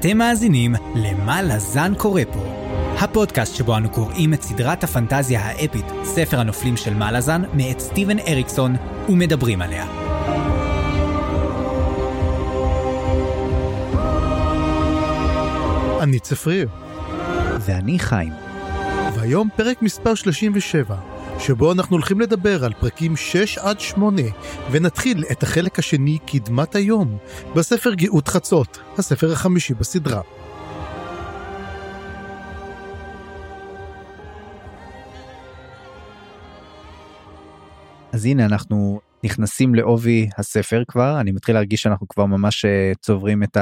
אתם מאזינים ל"מה לזן קורא פה", הפודקאסט שבו אנו קוראים את סדרת הפנטזיה האפית, ספר הנופלים של מה לזן, מאת סטיבן אריקסון, ומדברים עליה. אני צפריר, ואני חיים. והיום פרק מספר 37, שבו אנחנו הולכים לדבר על פרקים 6 עד 8, ונתחיל את החלק השני, קדמת היום, בספר גאות חצות, הספר החמישי בסדרה. אז הנה אנחנו נכנסים לעובי הספר כבר, אני מתחיל להרגיש שאנחנו כבר ממש אה, צוברים את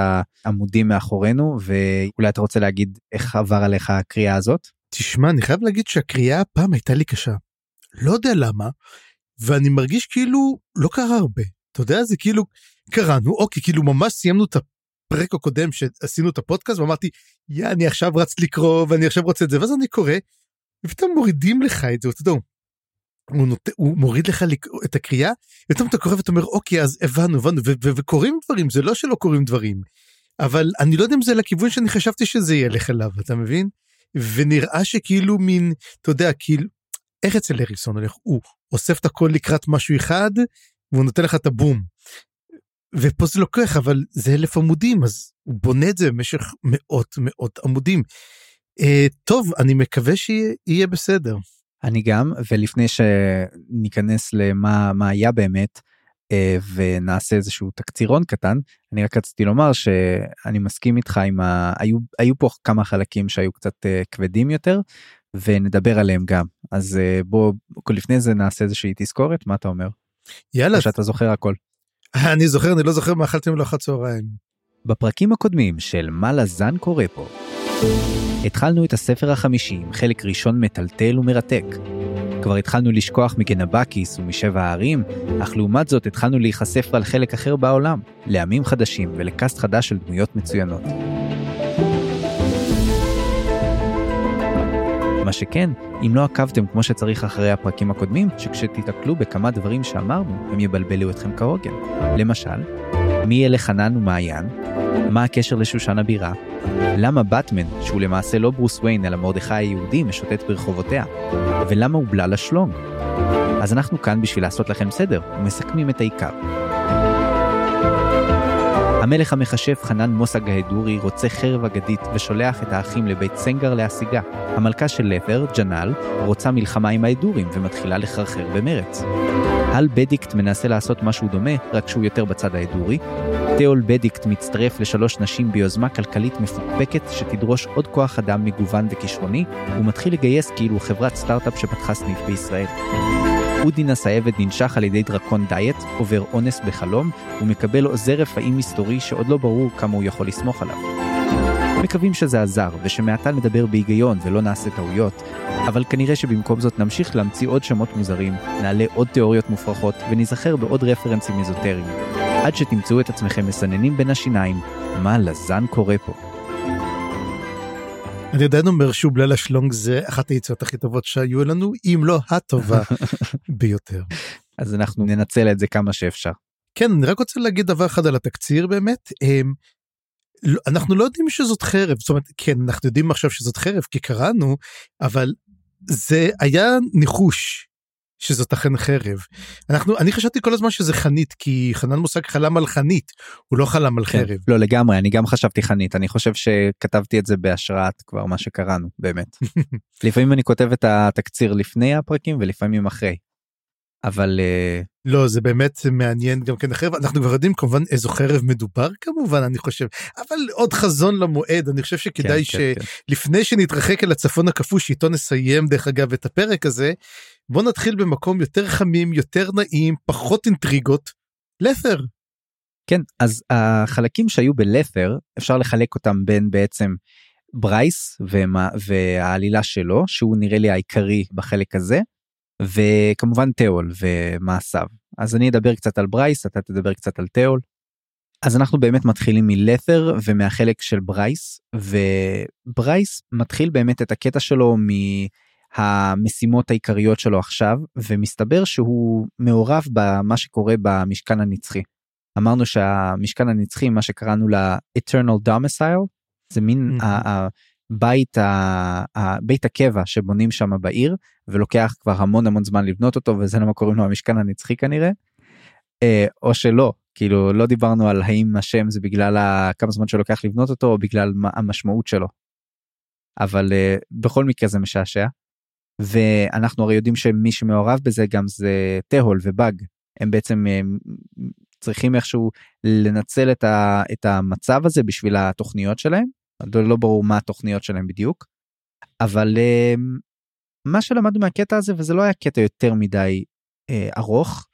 העמודים מאחורינו, ואולי אתה רוצה להגיד איך עבר עליך הקריאה הזאת? תשמע, אני חייב להגיד שהקריאה הפעם הייתה לי קשה. לא יודע למה, ואני מרגיש כאילו לא קרה הרבה. אתה יודע, זה כאילו, קראנו, אוקיי, כאילו ממש סיימנו את הפרק הקודם שעשינו את הפודקאסט, ואמרתי, יא, אני עכשיו רץ לקרוא, ואני עכשיו רוצה את זה, ואז אני קורא, ופתאום מורידים לך את זה, אתה יודע, הוא, נות... הוא מוריד לך את הקריאה, ופתאום אתה קורא ואתה אומר, אוקיי, אז הבנו, הבנו, ו- ו- וקורים דברים, זה לא שלא קורים דברים. אבל אני לא יודע אם זה לכיוון שאני חשבתי שזה ילך אליו, אתה מבין? ונראה שכאילו מין, אתה יודע, כאילו, איך אצל אריקסון הולך? הוא אוסף את הכל לקראת משהו אחד, והוא נותן לך את הבום. ופה זה לוקח, אבל זה אלף עמודים, אז הוא בונה את זה במשך מאות מאות עמודים. אה, טוב, אני מקווה שיהיה בסדר. אני גם, ולפני שניכנס למה מה היה באמת, אה, ונעשה איזשהו תקצירון קטן, אני רק רציתי לומר שאני מסכים איתך עם ה... היו, היו פה כמה חלקים שהיו קצת אה, כבדים יותר, ונדבר עליהם גם. אז אה, בוא, לפני זה נעשה איזושהי תזכורת, מה אתה אומר? יאללה. שאתה זוכר הכל. אני זוכר, אני לא זוכר מה אכלתם לאחת צהריים. בפרקים הקודמים של מה לזן קורה פה. התחלנו את הספר החמישי עם חלק ראשון מטלטל ומרתק. כבר התחלנו לשכוח מגנבקיס ומשבע הערים, אך לעומת זאת התחלנו להיחשף על חלק אחר בעולם, לעמים חדשים ולקאסט חדש של דמויות מצוינות. מה שכן, אם לא עקבתם כמו שצריך אחרי הפרקים הקודמים, שכשתיתקלו בכמה דברים שאמרנו, הם יבלבלו אתכם כהוגן. למשל, מי אלה חנן ומעיין? מה הקשר לשושן הבירה? למה באטמן, שהוא למעשה לא ברוס וויין אלא מרדכי היהודי, משוטט ברחובותיה? ולמה הוא בלל השלונג? אז אנחנו כאן בשביל לעשות לכם סדר, ומסכמים את העיקר. המלך המכשף חנן מוסג ההדורי רוצה חרב אגדית ושולח את האחים לבית סנגר להשיגה. המלכה של לת'ר, ג'נאל, רוצה מלחמה עם ההדורים ומתחילה לחרחר במרץ. הל בדיקט מנסה לעשות משהו דומה, רק שהוא יותר בצד ההדורי. תיאול בדיקט מצטרף לשלוש נשים ביוזמה כלכלית מפוקפקת שתדרוש עוד כוח אדם מגוון וכישרוני, ומתחיל לגייס כאילו חברת סטארט-אפ שפתחה סניף בישראל. אודינס העבד ננשך על ידי דרקון דיאט, עובר אונס בחלום, ומקבל עוזר רפאים מסתורי שעוד לא ברור כמה הוא יכול לסמוך עליו. מקווים שזה עזר, ושמעתה נדבר בהיגיון ולא נעשה טעויות, אבל כנראה שבמקום זאת נמשיך להמציא עוד שמות מוזרים, נעלה עוד תיאוריות מופרכות, וניזכר בעוד רפרנסים אזוטריים. עד שתמצאו את עצמכם מסננים בין השיניים, מה לזן קורה פה. אני עדיין אומר שבלל השלונג זה אחת היציאות הכי טובות שהיו לנו, אם לא הטובה ביותר. אז אנחנו ננצל את זה כמה שאפשר. כן, אני רק רוצה להגיד דבר אחד על התקציר באמת. הם, לא- אנחנו לא יודעים שזאת חרב, זאת אומרת, כן, אנחנו יודעים עכשיו שזאת חרב כי קראנו, אבל זה היה ניחוש שזאת אכן חרב. אנחנו, אני חשבתי כל הזמן שזה חנית, כי חנן מושג חלם על חנית, הוא לא חלם על כן, חרב. לא לגמרי, אני גם חשבתי חנית, אני חושב שכתבתי את זה בהשראת כבר מה שקראנו, באמת. לפעמים אני כותב את התקציר לפני הפרקים ולפעמים אחרי. אבל אה, לא, זה באמת מעניין גם כן החרב, אנחנו כבר יודעים כמובן איזו חרב מדובר כמובן, אני חושב, אבל עוד חזון למועד, אני חושב שכדאי כן, כן, כן. שלפני שנתרחק אל הצפון הכפוי, שאיתו נסיים דרך אגב את הפרק הזה, בוא נתחיל במקום יותר חמים, יותר נעים, פחות אינטריגות, לת'ר. כן, אז החלקים שהיו בלת'ר, אפשר לחלק אותם בין בעצם ברייס ומה, והעלילה שלו, שהוא נראה לי העיקרי בחלק הזה, וכמובן תיאול ומעשיו. אז אני אדבר קצת על ברייס, אתה תדבר קצת על תיאול. אז אנחנו באמת מתחילים מלת'ר ומהחלק של ברייס, וברייס מתחיל באמת את הקטע שלו מהמשימות העיקריות שלו עכשיו, ומסתבר שהוא מעורב במה שקורה במשכן הנצחי. אמרנו שהמשכן הנצחי, מה שקראנו לה Eternal Domicile, זה מין Mhm. הבית, ה- בית הקבע שבונים שם בעיר ולוקח כבר המון המון זמן לבנות אותו וזה למה קוראים לו המשכן הנצחי כנראה. אה, או שלא כאילו לא דיברנו על האם השם זה בגלל כמה זמן שלוקח לבנות אותו או בגלל המשמעות שלו. אבל אה, בכל מקרה זה משעשע. ואנחנו הרי יודעים שמי שמעורב בזה גם זה תהול ובאג הם בעצם אה, צריכים איכשהו לנצל את, ה, את המצב הזה בשביל התוכניות שלהם. לא, לא ברור מה התוכניות שלהם בדיוק. אבל אה, מה שלמדנו מהקטע הזה וזה לא היה קטע יותר מדי אה, ארוך.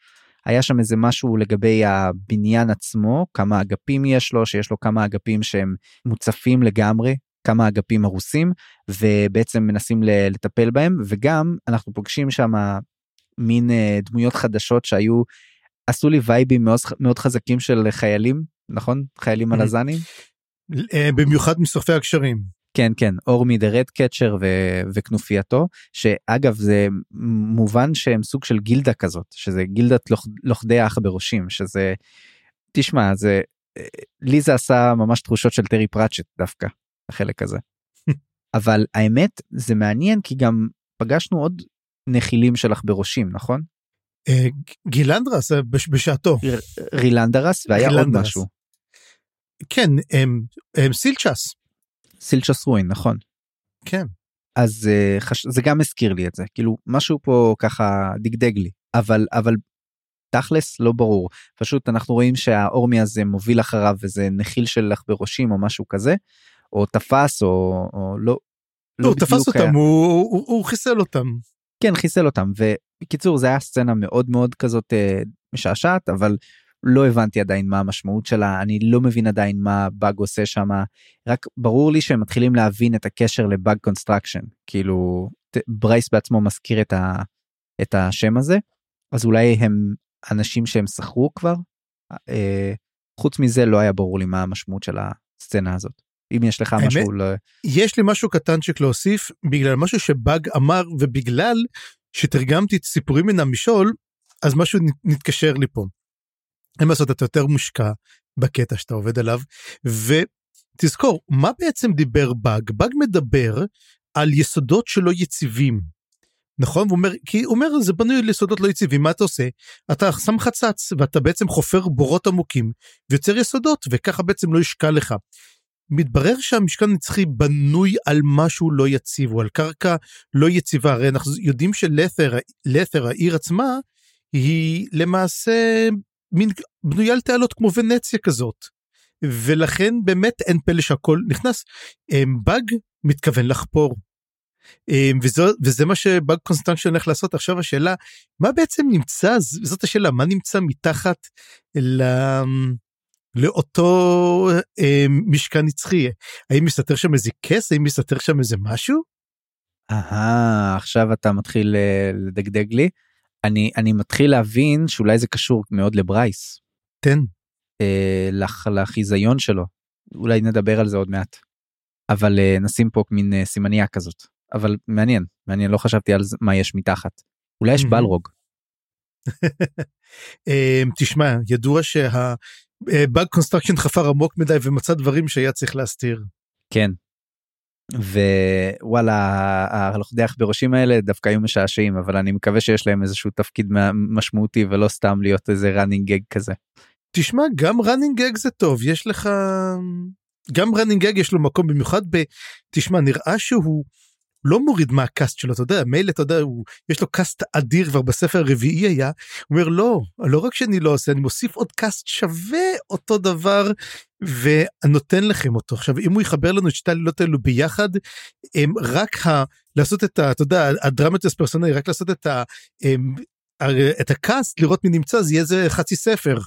היה שם איזה משהו לגבי הבניין עצמו כמה אגפים יש לו שיש לו כמה אגפים שהם מוצפים לגמרי כמה אגפים הרוסים ובעצם מנסים לטפל בהם וגם אנחנו פוגשים שם מין אה, דמויות חדשות שהיו עשו לי וייבים מאוד, מאוד חזקים של חיילים נכון חיילים Mhm. אה, במיוחד מסופי הקשרים. כן כן אורמי דה רד קצ'ר וכנופייתו שאגב זה מובן שהם סוג של גילדה כזאת שזה גילדת לוכ, לוכדי האח בראשים שזה תשמע זה אה, לי זה עשה ממש תחושות של טרי פראצ'ט דווקא החלק הזה אבל האמת זה מעניין כי גם פגשנו עוד נחילים של עכברושים נכון אה, גילנדרס בש- בשעתו. רילנדרס והיה עוד. משהו כן, הם, הם סילצ'ס. סילצ'ס רואין נכון כן. אז אה, חש... זה גם הזכיר לי את זה כאילו משהו פה ככה דגדג לי אבל אבל תכלס לא ברור פשוט אנחנו רואים שהאורמי הזה מוביל אחריו איזה נחיל של עכברושים או משהו כזה או תפס או, או לא. לא, הוא תפס היה. אותם, הוא, הוא, הוא חיסל אותם. כן חיסל אותם ובקיצור זה היה סצנה מאוד מאוד כזאת אה, משעשעת אבל לא הבנתי עדיין מה המשמעות שלה אני לא מבין עדיין מה באג עושה שם רק ברור לי שהם מתחילים להבין את הקשר לבאג Construction כאילו ברייס בעצמו מזכיר את, ה, את השם הזה אז אולי הם אנשים שהם שכרו כבר אה, חוץ מזה לא היה ברור לי מה המשמעות של הסצנה הזאת אם יש לך האמת- משהו. יש לי משהו קטנצ'יק להוסיף בגלל משהו שבאג אמר ובגלל שתרגמתי את סיפורים מן המשעול אז משהו נת- נתקשר לי פה. אין מה לעשות אתה יותר מושקע בקטע שאתה עובד עליו. ותזכור מה בעצם דיבר באג? באג מדבר על יסודות שלא יציבים. נכון? הוא אומר כי הוא אומר זה בנוי על יסודות לא יציבים. מה אתה עושה? אתה שם חצץ ואתה בעצם חופר בורות עמוקים ויוצר יסודות וככה בעצם לא ישקע לך. מתברר שהמשכן הנצחי בנוי על משהו לא יציב או על קרקע לא יציבה. הרי אנחנו יודעים שלת'ר לת'ר העיר עצמה היא למעשה מין בנויה על תעלות כמו ונציה כזאת. ולכן באמת אין פלא שהכל נכנס. אמ, באג מתכוון לחפור. אמ, וזו, וזה מה שבאג Construction הולך לעשות עכשיו השאלה מה בעצם נמצא זאת השאלה מה נמצא מתחת ל... לאותו אה, משכן נצחי האם מסתתר שם איזה כס האם מסתתר שם איזה משהו אהה, עכשיו אתה מתחיל אה, לדגדג לי. אני אני מתחיל להבין שאולי זה קשור מאוד לברייס, תן אה, לח, לחיזיון שלו. אולי נדבר על זה עוד מעט. אבל אה, נשים פה מין אה, סימניה כזאת. אבל מעניין, מעניין, לא חשבתי על זה, מה יש מתחת. אולי יש. בלרוג. אה, תשמע ידוע שה Bugg Construction חפר עמוק מדי ומצא דברים שהיה צריך להסתיר. כן. ווואלה, הלוכדי עכברושים האלה דווקא היו משעשעים, אבל אני מקווה שיש להם איזשהו תפקיד משמעותי ולא סתם להיות איזה running gag כזה. תשמע גם running gag זה טוב יש לך גם running gag יש לו מקום במיוחד ב... תשמע נראה שהוא לא מוריד מהקאסט שלו אתה יודע מילא אתה יודע הוא יש לו קאסט אדיר כבר בספר הרביעי היה הוא אומר לא לא רק שאני לא עושה אני מוסיף עוד קאסט שווה אותו דבר ונותן לכם אותו עכשיו אם הוא יחבר לנו את שתי העלילות האלו ביחד הם רק ה... לעשות את ה... אתה יודע ה dramatis personae רק לעשות את ה... הם, את הקאסט לראות מי נמצא זה יהיה איזה חצי ספר.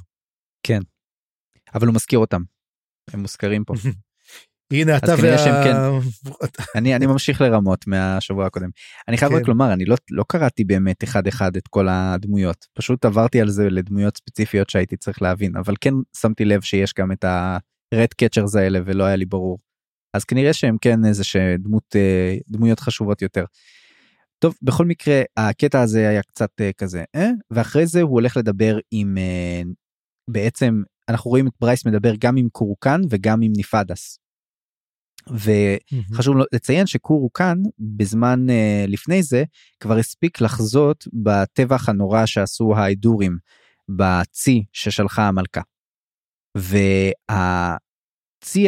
אבל הוא מזכיר אותם. הם מוזכרים פה. הנה אתה וה... שהם אני אני ממשיך לרמות מהשבוע הקודם. אני חייב כן. רק לומר אני לא לא קראתי באמת אחד אחד את כל הדמויות פשוט עברתי על זה לדמויות ספציפיות שהייתי צריך להבין אבל כן שמתי לב שיש גם את ה-red catchers האלה ולא היה לי ברור. אז כנראה שהם כן איזה שדמות אה, דמויות חשובות יותר. טוב בכל מקרה הקטע הזה היה קצת אה, כזה אה? ואחרי זה הוא הולך לדבר עם אה, בעצם אנחנו רואים את ברייס מדבר גם עם קורקן וגם עם ניפדס. וחשוב לציין שקורו קאן בזמן uh, לפני זה כבר הספיק לחזות בטבח הנורא שעשו האידורים בצי ששלחה המלכה. והצי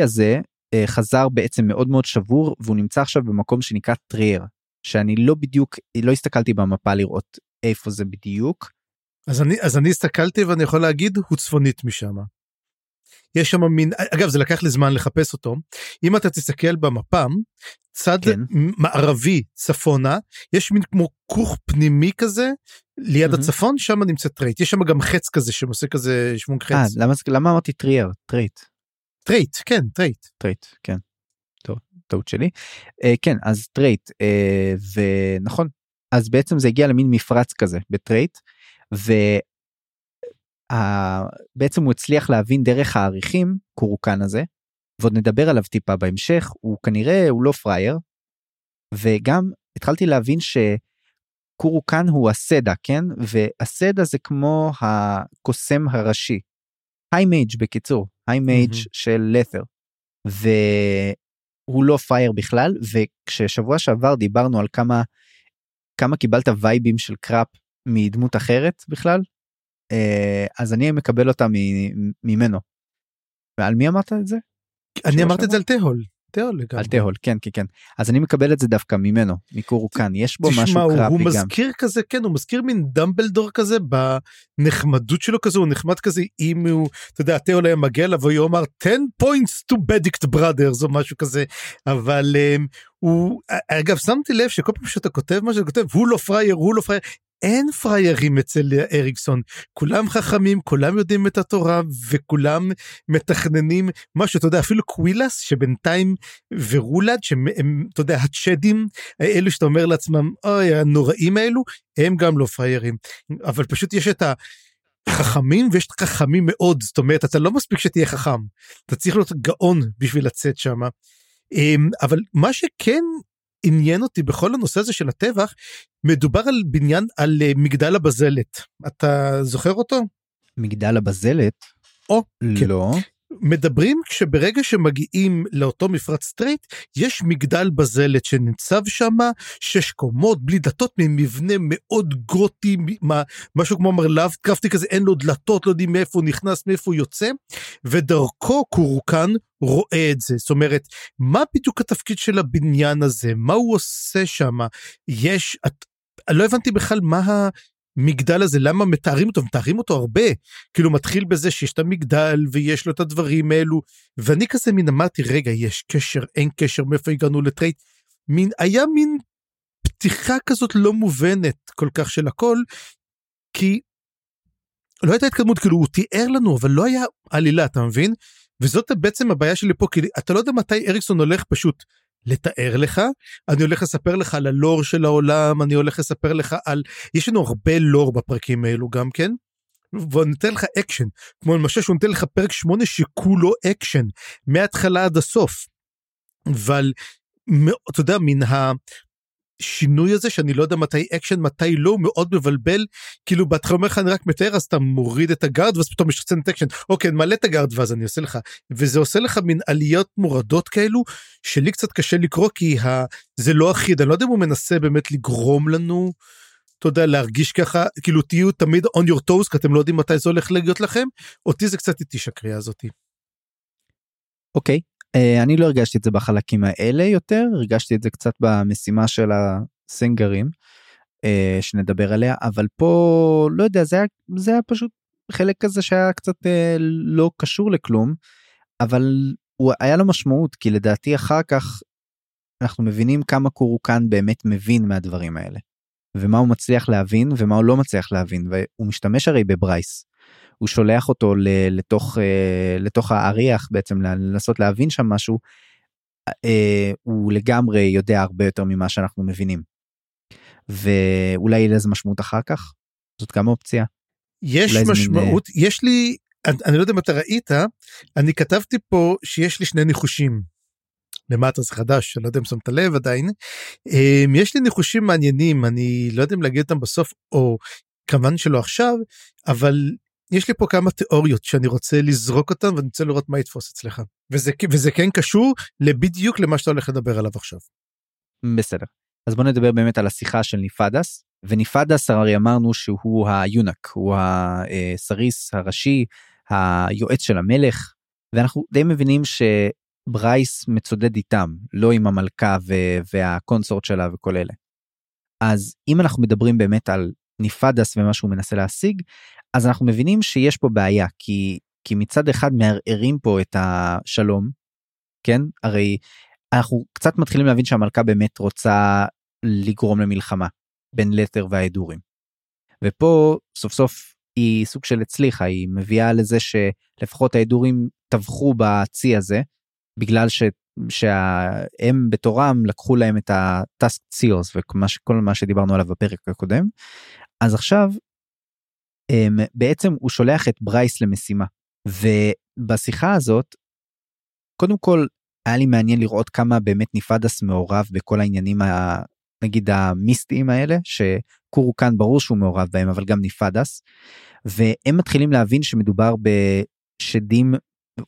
הזה uh, חזר בעצם מאוד מאוד שבור והוא נמצא עכשיו במקום שנקרא טרייר שאני לא בדיוק לא הסתכלתי במפה לראות איפה זה בדיוק. אז אני אז אני הסתכלתי ואני יכול להגיד הוא צפונית משם. יש שם מין אגב זה לקח לי זמן לחפש אותו אם אתה תסתכל במפה צד כן. מערבי צפונה יש מין כמו כוך פנימי כזה ליד mm-hmm. הצפון שם נמצא טרייט יש שם גם חץ כזה שעושה כזה שמונג חץ. אה, למה, למה אמרתי טרייר טרייט. טרייט כן טרייט. טרייט כן. טוב טעות שלי. uh, כן אז טרייט uh, ונכון אז בעצם זה הגיע למין מפרץ כזה בטרייט. ו... בעצם הוא הצליח להבין דרך העריכים קורקן הזה ועוד נדבר עליו טיפה בהמשך הוא כנראה הוא לא פראייר. וגם התחלתי להבין שקורקן הוא הסדה כן והסדה זה כמו הקוסם הראשי. היימייג' בקיצור היימייג' mm-hmm. של לת'ר. והוא לא פראייר בכלל וכששבוע שעבר דיברנו על כמה כמה קיבלת וייבים של קראפ מדמות אחרת בכלל אז אני מקבל אותה ממנו. ועל מי אמרת את זה? אני אמרתי את זה על תהול. תהול לגמרי. על תהול כן כן כן אז אני מקבל את זה דווקא ממנו מקורוקן יש בו משהו קראפי גם. הוא מזכיר כזה כן הוא מזכיר מין דמבלדור כזה בנחמדות שלו כזה הוא נחמד כזה אם הוא אתה יודע תהול היה מגיע אליו והוא אמר 10 points to bedict brothers או משהו כזה אבל um, הוא אגב שמתי לב שכל פעם שאתה כותב מה שאתה כותב הוא לא פראייר הוא לא פראייר אין פריירים אצל אריקסון, כולם חכמים, כולם יודעים את התורה וכולם מתכננים משהו, אתה יודע, אפילו קווילס שבינתיים ורולד שהם, אתה יודע, הצ'דים האלו שאתה אומר לעצמם, אוי, הנוראים האלו, הם גם לא פריירים, אבל פשוט יש את ה... חכמים ויש חכמים מאוד. זאת אומרת אתה לא מספיק שתהיה חכם. אתה צריך להיות גאון בשביל לצאת שם אמ, אבל מה שכן עניין אותי בכל הנושא הזה של הטבח, מדובר על בניין, על אה, מגדל הבזלת. אתה זוכר אותו? מגדל הבזלת? או, כן. לא. מדברים כשברגע שמגיעים לאותו מפרץ טרייט יש מגדל בזלת שניצב שם שש קומות בלי דלתות ממבנה מאוד מה, משהו כמו לאבקרפטי כזה אין לו דלתות לא יודעים מאיפה הוא נכנס מאיפה הוא יוצא ודרכו קורקן רואה את זה. זאת אומרת מה בדיוק התפקיד של הבניין הזה? מה הוא עושה שם? יש את, לא הבנתי בכלל מה המגדל הזה למה מתארים אותו? מתארים אותו הרבה. כאילו מתחיל בזה שיש את המגדל ויש לו את הדברים האלו. ואני כזה מין אמרתי רגע יש קשר אין קשר מאיפה הגענו לטרייט? מין היה מין פתיחה כזאת לא מובנת כל כך של הכל כי לא הייתה התקדמות. כאילו הוא תיאר לנו אבל לא היה עלילה אתה מבין וזאת בעצם הבעיה שלי פה כי אתה לא יודע מתי אריקסון הולך פשוט לתאר לך אני הולך לספר לך על הלור של העולם אני הולך לספר לך על יש לנו הרבה לור בפרקים האלו גם כן. ואני נותן לך אקשן כמו למשל שהוא נותן לך פרק 8 שכולו אקשן מההתחלה עד הסוף. אבל אתה יודע מן השינוי הזה שאני לא יודע מתי אקשן מתי לא מאוד מבלבל. כאילו בהתחלה אומר לך אני רק מתאר אז אתה מוריד את ה guard ואז פתאום יש סצנת אקשן אוקיי מעלה את ה guard ואז אני עושה לך. וזה עושה לך מין עליות מורדות כאלו שלי קצת קשה לקרוא כי ה... זה לא אחיד. אני לא יודע אם הוא מנסה באמת לגרום לנו. אתה יודע להרגיש ככה. כאילו תהיו תמיד on your toes כי אתם לא יודעים מתי זה הולך להיות לכם. אותי זה קצת איטי הקריאה הזאתי. אוקיי. אה, אני לא הרגשתי את זה בחלקים האלה יותר, הרגשתי את זה קצת במשימה של הסינגרים, אה, שנדבר עליה, אבל פה, לא יודע, זה היה, זה היה פשוט חלק כזה שהיה קצת אה, לא קשור לכלום, אבל הוא היה לו משמעות, כי לדעתי אחר כך אנחנו מבינים כמה קורוקן באמת מבין מהדברים האלה. ומה הוא מצליח להבין ומה הוא לא מצליח להבין והוא משתמש הרי בברייס הוא שולח אותו לתוך, אה, לתוך האריח בעצם לנסות להבין שם משהו, אה, הוא לגמרי יודע הרבה יותר ממה שאנחנו מבינים. ואולי יהיה לזה משמעות אחר כך? זאת גם אופציה. יש משמעות, מין... יש לי, אני, אני לא יודע אם אתה ראית, אני כתבתי פה שיש לי שני ניחושים. למטה זה חדש, אני לא יודע אם שמת לב עדיין. אה, יש לי ניחושים מעניינים, אני לא יודע אם להגיד אותם בסוף או כמובן שלא עכשיו, אבל יש לי פה כמה תיאוריות שאני רוצה לזרוק אותן ואני רוצה לראות מה יתפוס אצלך. וזה, וזה כן קשור לבדיוק למה שאתה הולך לדבר עליו עכשיו. בסדר. אז בוא נדבר באמת על השיחה של ניפדס. וניפדס הרי אמרנו שהוא היונק, הוא הסריס הראשי, היועץ של המלך, ואנחנו די מבינים שברייס מצודד איתם, לא עם המלכה והקונסורט שלה וכל אלה. אז אם אנחנו מדברים באמת על ניפדס ומה שהוא מנסה להשיג, אז אנחנו מבינים שיש פה בעיה, כי, כי מצד אחד מערערים פה את השלום, כן? הרי אנחנו קצת מתחילים להבין שהמלכה באמת רוצה לגרום למלחמה בין לתר וההדורים. ופה סוף סוף היא סוג של הצליחה, היא מביאה לזה שלפחות ההדורים טבחו בצי הזה, בגלל ש... שהם בתורם לקחו להם את הטאסק ציוס וכל מה שדיברנו עליו בפרק הקודם. אז עכשיו בעצם הוא שולח את ברייס למשימה ובשיחה הזאת קודם כל היה לי מעניין לראות כמה באמת ניפדס מעורב בכל העניינים ה... נגיד המיסטיים האלה שקורו כאן ברור שהוא מעורב בהם אבל גם ניפדס והם מתחילים להבין שמדובר בשדים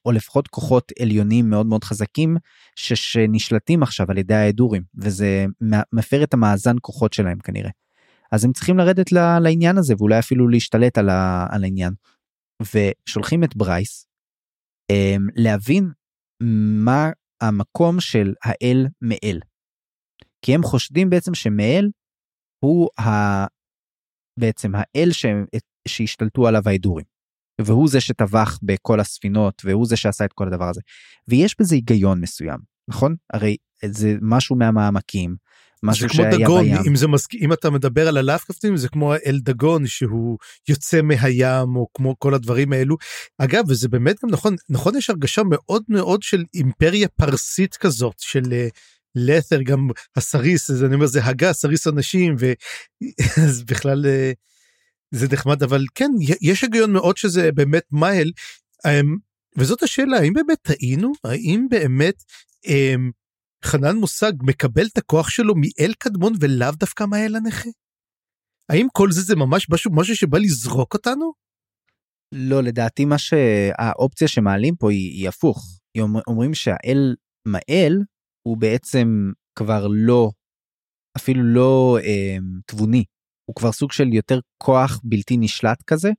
או לפחות כוחות עליונים מאוד מאוד חזקים ש... שנשלטים עכשיו על ידי ההדורים וזה מפר את המאזן כוחות שלהם כנראה. אז הם צריכים לרדת לעניין הזה ואולי אפילו להשתלט על, ה... על העניין. ושולחים את ברייס אמ, להבין מה המקום של האל מאל. כי הם חושדים בעצם שמאל הוא ה... בעצם האל ש... שהשתלטו עליו ההדורים. והוא זה שטבח בכל הספינות והוא זה שעשה את כל הדבר הזה. ויש בזה היגיון מסוים נכון הרי זה משהו מהמעמקים משהו שהיה דגון, בים. אם, זה מסק... אם אתה מדבר על הלאפקרפטים זה כמו אל דגון שהוא יוצא מהים או כמו כל הדברים האלו. אגב וזה באמת גם נכון נכון יש הרגשה מאוד מאוד של אימפריה פרסית כזאת של uh, לת'ר גם הסריס זה אני אומר זה הגה סריס אנשים ואז בכלל uh, זה נחמד אבל כן יש היגיון מאוד שזה באמת מייל. Um, וזאת השאלה האם באמת טעינו האם באמת um, חנן מושג מקבל את הכוח שלו מאל קדמון ולאו דווקא מהאל הנכה? האם כל זה זה ממש משהו, משהו שבא לזרוק אותנו? לא, לדעתי מה שהאופציה שמעלים פה היא, היא הפוך. אומרים שהאל מאל הוא בעצם כבר לא, אפילו לא אה, תבוני. הוא כבר סוג של יותר כוח בלתי נשלט כזה,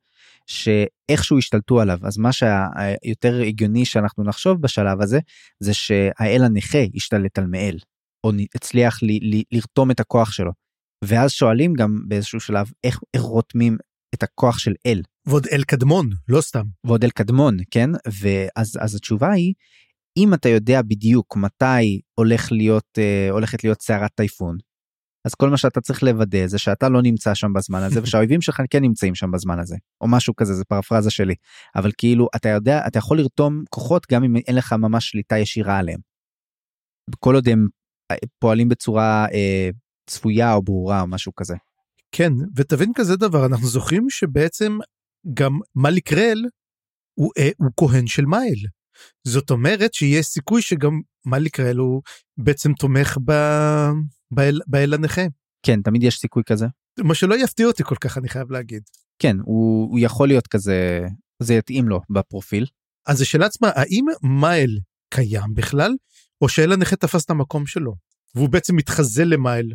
שאיכשהו השתלטו עליו אז מה שהיותר הגיוני שאנחנו נחשוב בשלב הזה זה שהאל הנכה השתלט על מאל או הצליח ל- ל- לרתום את הכוח שלו. ואז שואלים גם באיזשהו שלב איך, איך רותמים את הכוח של אל. ועוד אל קדמון לא סתם. ועוד אל קדמון כן ואז אז התשובה היא אם אתה יודע בדיוק מתי הולך להיות אה, הולכת להיות סערת טייפון אז כל מה שאתה צריך לוודא זה שאתה לא נמצא שם בזמן הזה ושהאויבים שלך כן נמצאים שם בזמן הזה או משהו כזה זה פרפרזה שלי אבל כאילו אתה יודע אתה יכול לרתום כוחות גם אם אין לך ממש שליטה ישירה עליהם. כל עוד הם אה, פועלים בצורה אה, צפויה או ברורה או משהו כזה. כן ותבין כזה דבר אנחנו זוכרים שבעצם גם מליק-רל הוא, אה, הוא כהן של מייל. זאת אומרת שיש סיכוי שגם מליק-רל הוא בעצם תומך ב... באל, באל הנכה. כן, תמיד יש סיכוי כזה. מה שלא יפתיע אותי כל כך, אני חייב להגיד. כן, הוא, הוא יכול להיות כזה, זה יתאים לו בפרופיל. אז השאלה עצמה, האם מייל קיים בכלל, או שאל הנכה תפס את המקום שלו, והוא בעצם מתחזה למייל?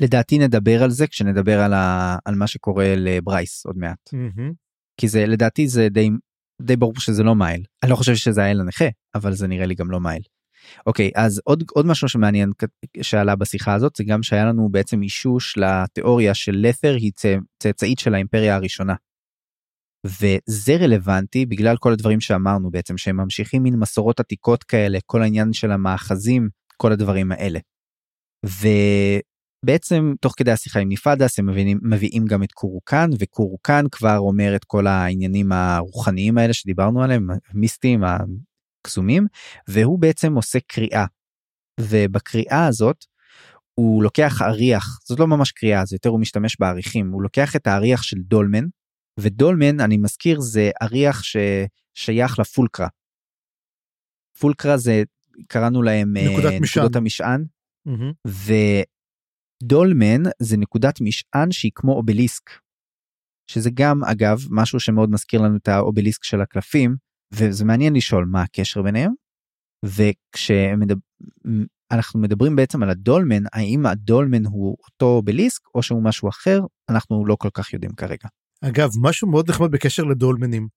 לדעתי נדבר על זה כשנדבר על, ה, על מה שקורה לברייס עוד מעט. Mm-hmm. כי זה, לדעתי זה די, די ברור שזה לא מייל. אני לא חושב שזה האל הנכה, אבל זה נראה לי גם לא מייל. אוקיי אז עוד עוד משהו שמעניין שעלה בשיחה הזאת זה גם שהיה לנו בעצם אישוש לתיאוריה של לת'ר היא צאצאית של האימפריה הראשונה. וזה רלוונטי בגלל כל הדברים שאמרנו בעצם שהם ממשיכים מין מסורות עתיקות כאלה כל העניין של המאחזים כל הדברים האלה. ובעצם תוך כדי השיחה עם ניפדס הם מבינים, מביאים גם את קורוקן וקורוקן כבר אומר את כל העניינים הרוחניים האלה שדיברנו עליהם מיסטיים קסומים והוא בעצם עושה קריאה. ובקריאה הזאת הוא לוקח אריח זאת לא ממש קריאה זה יותר הוא משתמש באריחים הוא לוקח את האריח של דולמן ודולמן אני מזכיר זה אריח ששייך לפולקרה. fulcra זה קראנו להם אה, נקודת uh, נקודות המשען mm-hmm. ודולמן זה נקודת משען שהיא כמו אובליסק. שזה גם אגב משהו שמאוד מזכיר לנו את האובליסק של הקלפים, וזה מעניין לשאול מה הקשר ביניהם. וכשאנחנו מדברים בעצם על הדולמן, האם הדולמן הוא אותו אובליסק או שהוא משהו אחר, אנחנו לא כל כך יודעים כרגע. אגב, משהו מאוד נחמד בקשר לדולמנים.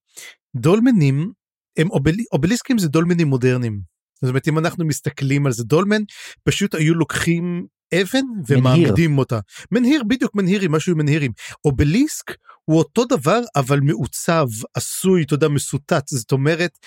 דולמנים הם אובל... אובליסקים זה דולמנים מודרניים. זאת אומרת אם אנחנו מסתכלים על זה דולמן פשוט היו לוקחים אבן ומעמידים מנהיר. אותה. מנהיר בדיוק מנהיר עם משהו עם מנהירים. אובליסק הוא אותו דבר אבל מעוצב עשוי אתה יודע מסותת זאת אומרת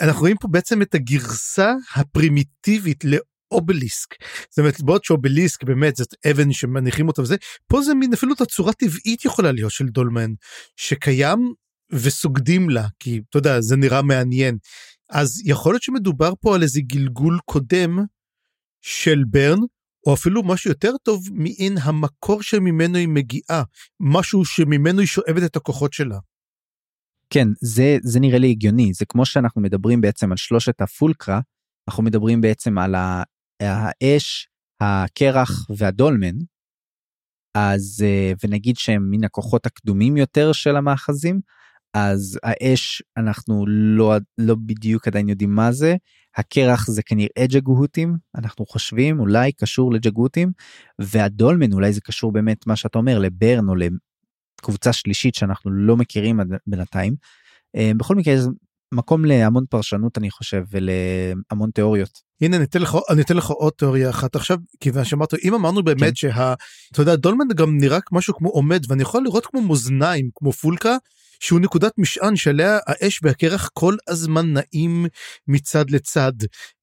אנחנו רואים פה בעצם את הגרסה הפרימיטיבית לאובליסק. זאת אומרת בעוד שאובליסק באמת זאת אבן שמניחים אותה וזה פה זה מין אפילו את הצורה טבעית יכולה להיות של דולמן שקיים וסוגדים לה כי אתה יודע זה נראה מעניין. אז יכול להיות שמדובר פה על איזה גלגול קודם של ברן או אפילו משהו יותר טוב מעין המקור שממנו היא מגיעה משהו שממנו היא שואבת את הכוחות שלה. כן זה זה נראה לי הגיוני זה כמו שאנחנו מדברים בעצם על שלושת הפולקרה אנחנו מדברים בעצם על האש הקרח והדולמן אז אה, ונגיד שהם מן הכוחות הקדומים יותר של המאחזים אז האש אנחנו לא לא בדיוק עדיין יודעים מה זה הקרח זה כנראה ג'גהותים אנחנו חושבים אולי קשור לג'גהותים והדולמן אולי זה קשור באמת מה שאתה אומר לברן או לקבוצה שלישית שאנחנו לא מכירים בינתיים. אה, בכל מקרה זה מקום להמון פרשנות אני חושב ולהמון תיאוריות. הנה אני אתן לך אני אתן לך עוד תיאוריה אחת עכשיו כיוון שאמרת אם אמרנו באמת כן. שה... אתה יודע דולמן גם נראה משהו כמו עומד ואני יכול לראות כמו מאזניים כמו fulcra שהוא נקודת משען שעליה האש והקרח כל הזמן נעים מצד לצד.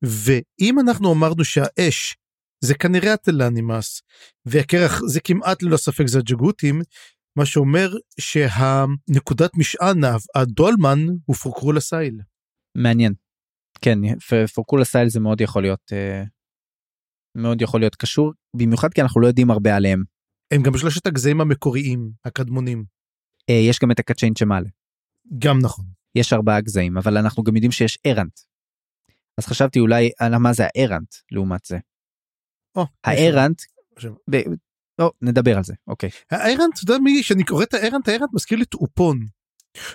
ואם אנחנו אמרנו שהאש זה כנראה הט'לן אימאס והקרח זה כמעט ללא ספק זה הג'גותים, מה שאומר שהנקודת משען הדולמן הוא פורקרול אסייל. מעניין. כן פורקרול אסייל זה מאוד יכול להיות אה, מאוד יכול להיות קשור במיוחד כי אנחנו לא יודעים הרבה עליהם. הם גם שלושת הגזעים המקוריים הקדמונים. אה, יש גם את הקצ'יין שמעלה. גם נכון. יש ארבעה גזעים אבל אנחנו גם יודעים שיש ארנט. אז חשבתי אולי על מה זה הארנט לעומת זה. או, הארנט. ב... לא, נדבר על זה אוקיי. הארנט אתה יודע מי שאני קורא את הארנט הארנט מזכיר לי תעופון.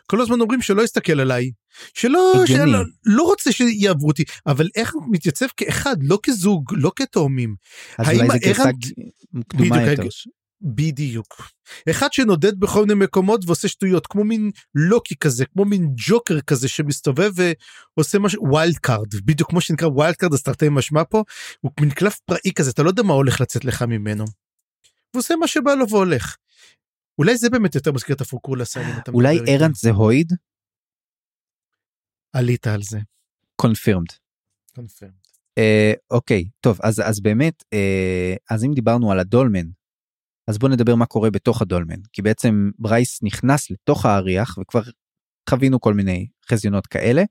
כל הזמן אומרים שלא יסתכל עליי שלא שלא לא רוצה שיעברו אותי אבל איך מתייצב כאחד לא כזוג לא כתאומים. אז אולי זה גרסה קדומה יותר. בדיוק. אחד שנודד בכל מיני מקומות ועושה שטויות כמו מין לוקי כזה כמו מין ג'וקר כזה שמסתובב ועושה משהו wild card בדיוק כמו שנקרא wild card אז תרתי משמע פה הוא מין קלף פראי כזה אתה לא יודע מה הולך לצאת לך ממנו. הוא עושה מה שבא לו והולך. אולי זה באמת יותר מזכיר את סיילים. אולי ארנט זה הויד? עלית על זה. קונפירמד. אוקיי טוב אז אז באמת uh, אז אם דיברנו על הדולמן אז בוא נדבר מה קורה בתוך הדולמן כי בעצם ברייס נכנס לתוך האריח וכבר חווינו כל מיני חזיונות כאלה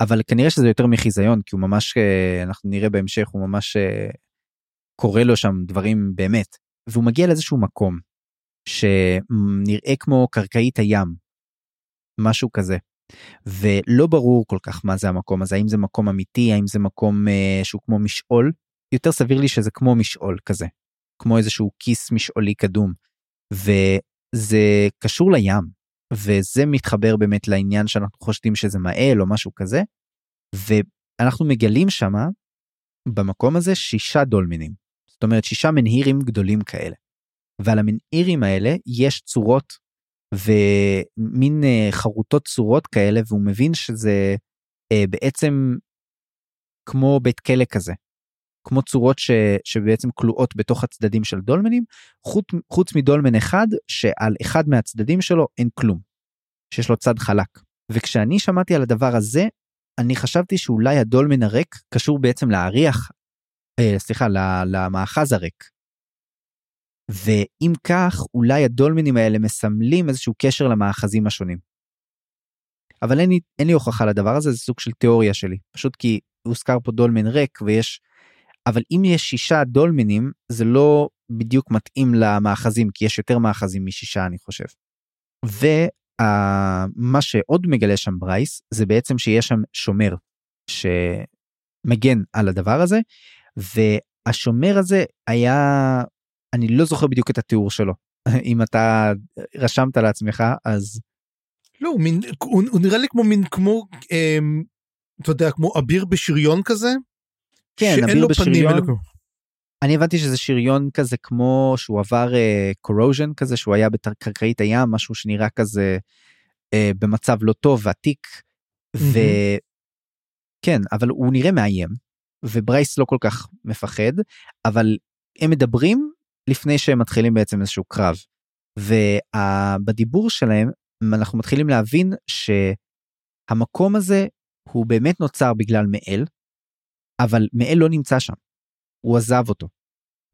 אבל כנראה שזה יותר מחיזיון כי הוא ממש אה, אנחנו נראה בהמשך הוא ממש אה, קורה לו שם דברים באמת. והוא מגיע לאיזשהו מקום שנראה כמו קרקעית הים משהו כזה. ולא ברור כל כך מה זה המקום הזה האם זה מקום אמיתי האם זה מקום אה, שהוא כמו משעול. יותר סביר לי שזה כמו משעול כזה כמו איזשהו כיס משעולי קדום. וזה קשור לים וזה מתחבר באמת לעניין שאנחנו חושבים שזה מעל או משהו כזה ואנחנו מגלים שמה במקום הזה שישה דולמינים. זאת אומרת שישה מנהירים גדולים כאלה. ועל המנהירים האלה יש צורות ומין אה, חרוטות צורות כאלה והוא מבין שזה אה, בעצם כמו בית כלא כזה כמו צורות ש, שבעצם כלואות בתוך הצדדים של דולמנים, חוץ, חוץ מדולמן אחד שעל אחד מהצדדים שלו אין כלום, שיש לו צד חלק. וכשאני שמעתי על הדבר הזה, אני חשבתי שאולי הדולמן הריק קשור בעצם להריח, אה, סליחה, למאחז הריק. ואם כך, אולי הדולמנים האלה מסמלים איזשהו קשר למאחזים השונים. אבל אין לי, אין לי הוכחה לדבר הזה, זה סוג של תיאוריה שלי. פשוט כי הוזכר פה דולמן ריק ויש אבל אם יש שישה דולמנים זה לא בדיוק מתאים למאחזים כי יש יותר מאחזים משישה אני חושב. ומה שעוד מגלה שם ברייס זה בעצם שיש שם שומר שמגן על הדבר הזה והשומר הזה היה אני לא זוכר בדיוק את התיאור שלו אם אתה רשמת לעצמך אז לא, הוא, מין, הוא, הוא נראה לי כמו מין כמו, אמ, אתה יודע, כמו אביר בשריון כזה. כן, שאין לו פנים, בשריון. כלום. אני הבנתי שזה שריון כזה כמו שהוא עבר קורוז'ן כזה שהוא היה בקרקעית הים משהו שנראה כזה אה, במצב לא טוב עתיק וכן אבל הוא נראה מאיים וברייס לא כל כך מפחד אבל הם מדברים לפני שהם מתחילים בעצם איזשהו קרב ובדיבור שלהם אנחנו מתחילים להבין שהמקום הזה הוא באמת נוצר בגלל מאל אבל מאל לא נמצא שם. הוא עזב אותו.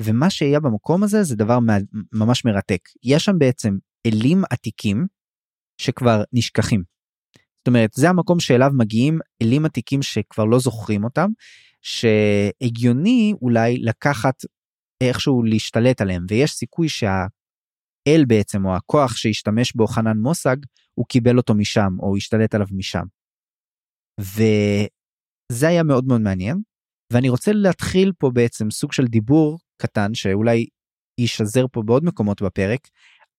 ומה שהיה במקום הזה זה דבר ממש מרתק. יש שם בעצם אלים עתיקים שכבר נשכחים. זאת אומרת, זה המקום שאליו מגיעים אלים עתיקים שכבר לא זוכרים אותם, שהגיוני אולי לקחת איכשהו להשתלט עליהם, ויש סיכוי שהאל בעצם, או הכוח שהשתמש בו חנן מוסג, הוא קיבל אותו משם, או השתלט עליו משם. וזה היה מאוד מאוד מעניין. ואני רוצה להתחיל פה בעצם סוג של דיבור קטן שאולי יישזר פה בעוד מקומות בפרק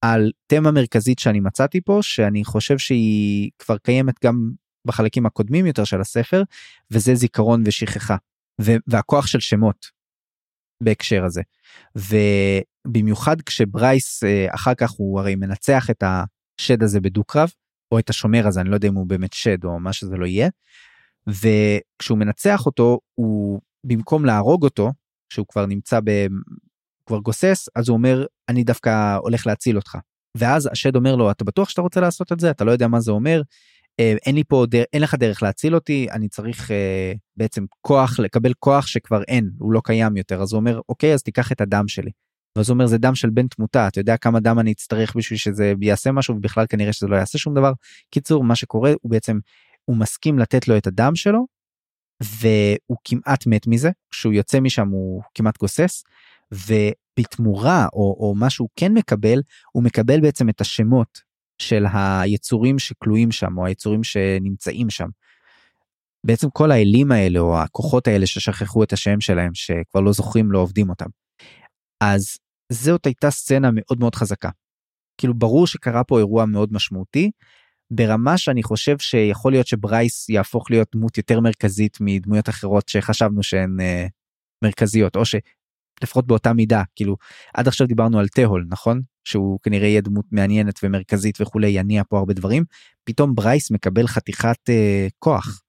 על תמה מרכזית שאני מצאתי פה שאני חושב שהיא כבר קיימת גם בחלקים הקודמים יותר של הספר וזה זיכרון ושכחה והכוח של שמות בהקשר הזה ובמיוחד כשברייס אה, אחר כך הוא הרי מנצח את השד הזה בדו-קרב או את השומר הזה אני לא יודע אם הוא באמת שד או מה שזה לא יהיה. וכשהוא מנצח אותו הוא במקום להרוג אותו שהוא כבר נמצא ב... כבר גוסס אז הוא אומר אני דווקא הולך להציל אותך. ואז השד אומר לו אתה בטוח שאתה רוצה לעשות את זה אתה לא יודע מה זה אומר אה, אין לי פה דר... אין לך דרך להציל אותי אני צריך אה, בעצם כוח לקבל כוח שכבר אין הוא לא קיים יותר אז הוא אומר אוקיי אז תיקח את הדם שלי. ואז הוא אומר זה דם של בן תמותה אתה יודע כמה דם אני אצטרך בשביל שזה יעשה משהו ובכלל כנראה שזה לא יעשה שום דבר. קיצור מה שקורה הוא בעצם הוא מסכים לתת לו את הדם שלו והוא כמעט מת מזה כשהוא יוצא משם הוא כמעט גוסס ובתמורה או, או מה שהוא כן מקבל הוא מקבל בעצם את השמות של היצורים שכלואים שם או היצורים שנמצאים שם. בעצם כל האלים האלה או הכוחות האלה ששכחו את השם שלהם שכבר לא זוכרים לא עובדים אותם. אז זאת הייתה סצנה מאוד מאוד חזקה. כאילו ברור שקרה פה אירוע מאוד משמעותי ברמה שאני חושב שיכול להיות שברייס יהפוך להיות דמות יותר מרכזית מדמויות אחרות שחשבנו שהן אה, מרכזיות או שלפחות באותה מידה כאילו עד עכשיו דיברנו על תהול נכון שהוא כנראה יהיה דמות מעניינת ומרכזית וכולי יניע פה הרבה דברים פתאום ברייס מקבל חתיכת אה, כוח.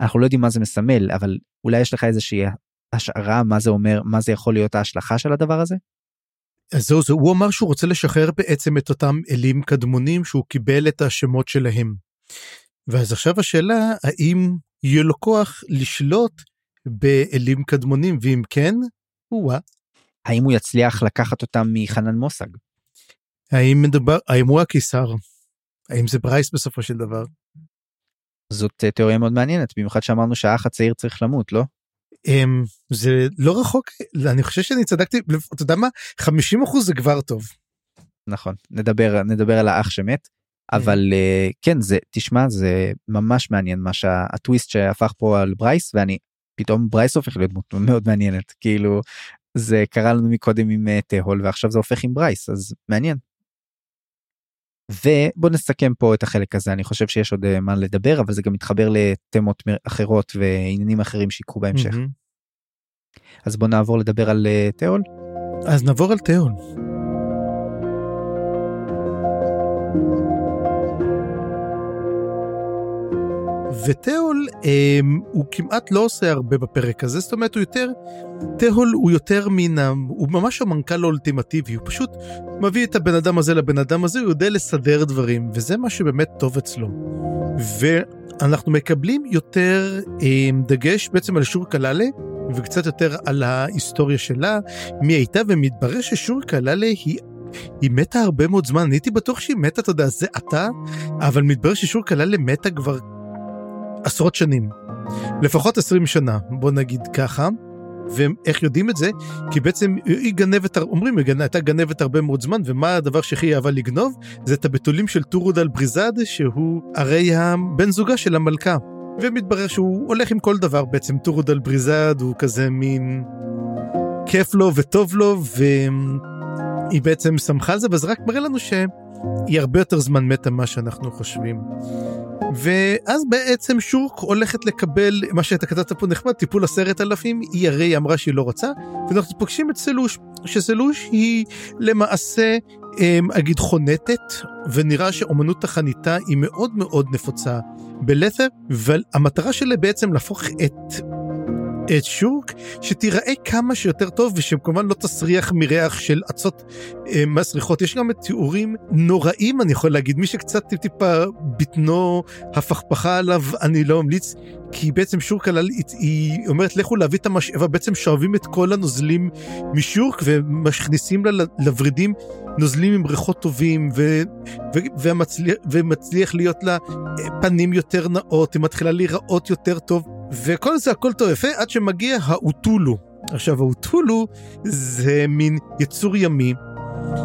אנחנו לא יודעים מה זה מסמל אבל אולי יש לך איזושהי השערה מה זה אומר מה זה יכול להיות ההשלכה של הדבר הזה. אז זהו, זהו, הוא אמר שהוא רוצה לשחרר בעצם את אותם אלים קדמונים שהוא קיבל את השמות שלהם. ואז עכשיו השאלה, האם יהיה לו כוח לשלוט באלים קדמונים, ואם כן, הוא האם הוא יצליח לקחת אותם מחנן מוסג? האם מדובר, האם הוא הקיסר? האם זה ברייס בסופו של דבר? זאת אה, תיאוריה מאוד מעניינת, במיוחד שאמרנו שהאח הצעיר צריך למות, לא? אמ, זה לא רחוק אני חושב שאני צדקתי אתה יודע מה 50 אחוז זה כבר טוב. נכון נדבר נדבר על האח שמת אבל אה, כן זה תשמע זה ממש מעניין מה שהטוויסט שהפך פה על ברייס ואני פתאום ברייס הופך להיות דמות מאוד מעניינת כאילו זה קרה לנו מקודם עם אה, תהול ועכשיו זה הופך עם ברייס אז מעניין. ובוא נסכם פה את החלק הזה אני חושב שיש עוד מה לדבר אבל זה גם מתחבר לתמות אחרות ועניינים אחרים שיקרו בהמשך. אז בוא נעבור לדבר על תיאול. אז נעבור על תיאול. ותהול אה, הוא כמעט לא עושה הרבה בפרק הזה, זאת אומרת הוא יותר, תהול הוא יותר מן, הוא ממש המנכ"ל האולטימטיבי, הוא פשוט מביא את הבן אדם הזה לבן אדם הזה, הוא יודע לסדר דברים, וזה מה שבאמת טוב אצלו. ואנחנו מקבלים יותר אה, דגש בעצם על שור קלאלה, וקצת יותר על ההיסטוריה שלה, מי הייתה, ומתברר ששור קלאלה היא היא מתה הרבה מאוד זמן, אני הייתי בטוח שהיא מתה, אתה יודע, זה אתה, אבל מתברר ששור קלאלה מתה כבר עשרות שנים. לפחות 20 שנה, בוא נגיד ככה. ואיך יודעים את זה? כי בעצם היא גנבת, אומרים, היא הייתה גנבת הרבה מאוד זמן, ומה הדבר שהכי אהבה לגנוב? זה את הבתולים של טורודל בריזד, שהוא הרי הבן זוגה של המלכה. ומתברר שהוא הולך עם כל דבר בעצם, טורודל בריזד הוא כזה מין כיף לו וטוב לו, היא בעצם שמחה על זה, וזה רק מראה לנו שהיא הרבה יותר זמן מתה ממה שאנחנו חושבים. ואז בעצם שורק הולכת לקבל מה שאתה כתבת פה נחמד טיפול עשרת אלפים היא הרי אמרה שהיא לא רוצה ואנחנו פוגשים את סלוש שסלוש היא למעשה אמ, אגיד חונטת ונראה שאומנות החניתה היא מאוד מאוד נפוצה בלת'ר והמטרה שלה בעצם להפוך את את שורק שתיראה כמה שיותר טוב ושכמובן לא תסריח מריח של אצות אה, מסריחות. יש גם תיאורים נוראים אני יכול להגיד. מי שקצת טיפ טיפה בטנו הפכפכה עליו אני לא ממליץ כי בעצם שורק הלל היא אומרת לכו להביא את המשאבה. בעצם שואבים את כל הנוזלים משורק ומכניסים לה לוורידים נוזלים עם ריחות טובים ו, ו, ומצליח, ומצליח להיות לה אה, פנים יותר נאות היא מתחילה להיראות יותר טוב וכל זה הכל טוב יפה עד שמגיע האוטולו. עכשיו האוטולו זה מין יצור ימי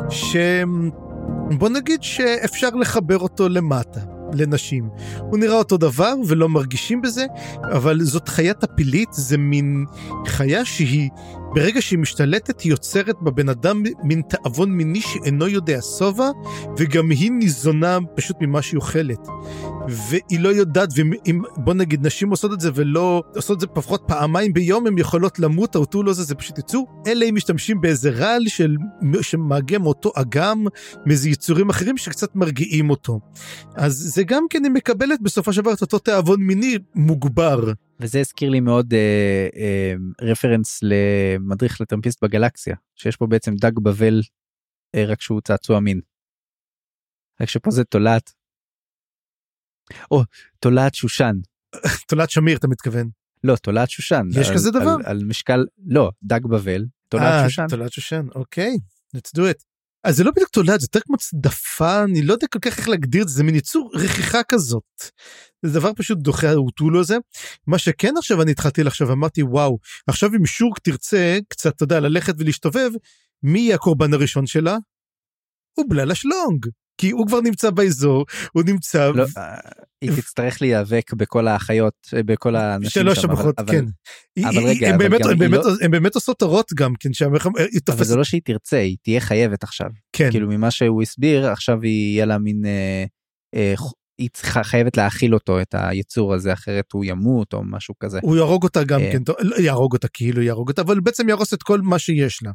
שבוא נגיד שאפשר לחבר אותו למטה. לנשים. הוא נראה אותו דבר ולא מרגישים בזה, אבל זאת חיה טפילית, זה מין חיה שהיא, ברגע שהיא משתלטת, היא יוצרת בבן אדם מין תאבון מיני שאינו יודע שובע, וגם היא ניזונה פשוט ממה שהיא אוכלת. והיא לא יודעת, ואם בוא נגיד נשים עושות את זה ולא עושות את זה לפחות פעמיים ביום, הן יכולות למות, האוטול הזה זה פשוט יצור, אלא אם משתמשים באיזה רעל של, שמאגם מאותו אגם, מאיזה יצורים אחרים שקצת מרגיעים אותו. אז זה גם כן היא מקבלת בסופו של דבר את אותו תיאבון מיני מוגבר. וזה הזכיר לי מאוד אה, אה, רפרנס למדריך לטרמפיסט בגלקסיה, שיש פה בעצם דג בבל, אה, רק שהוא צעצוע מין. רק שפה זה תולעת. או, תולעת שושן. תולעת שמיר אתה מתכוון. לא, תולעת שושן. יש על, כזה דבר? על, על משקל, לא, דג בבל, תולעת אה, שושן. תולעת שושן, אוקיי, let's do it. אז זה לא בדיוק תולעת, זה יותר כמו צדפה, אני לא יודע כל כך איך להגדיר את זה, זה מין יצור רכיחה כזאת. זה דבר פשוט דוחה האוטולו הזה. מה שכן עכשיו אני התחלתי לחשוב, אמרתי וואו, עכשיו אם שורק תרצה קצת, אתה יודע, ללכת ולהשתובב, מי יהיה הקורבן הראשון שלה? הוא בללה שלונג. כי הוא כבר נמצא באזור, הוא נמצא... לא, היא תצטרך להיאבק בכל האחיות, אה, בכל האנשים שם. שלוש המוחות, כן. אבל רגע, הם אבל באמת- גם הם היא באמת- לא- באמת עושות הרות גם, כן, שהיא אבל. זה לא שהיא תרצה, היא תהיה חייבת עכשיו. כן, כאילו ממה שהוא הסביר, עכשיו היא יהיה לה מין... אה, אה, היא צריכה חייבת להאכיל אותו את היצור הזה אחרת הוא ימות או משהו כזה. הוא יהרוג אותה גם. כן, לא יהרוג אותה כאילו יהרוג אותה, אבל בעצם יהרוס את כל מה שיש לה.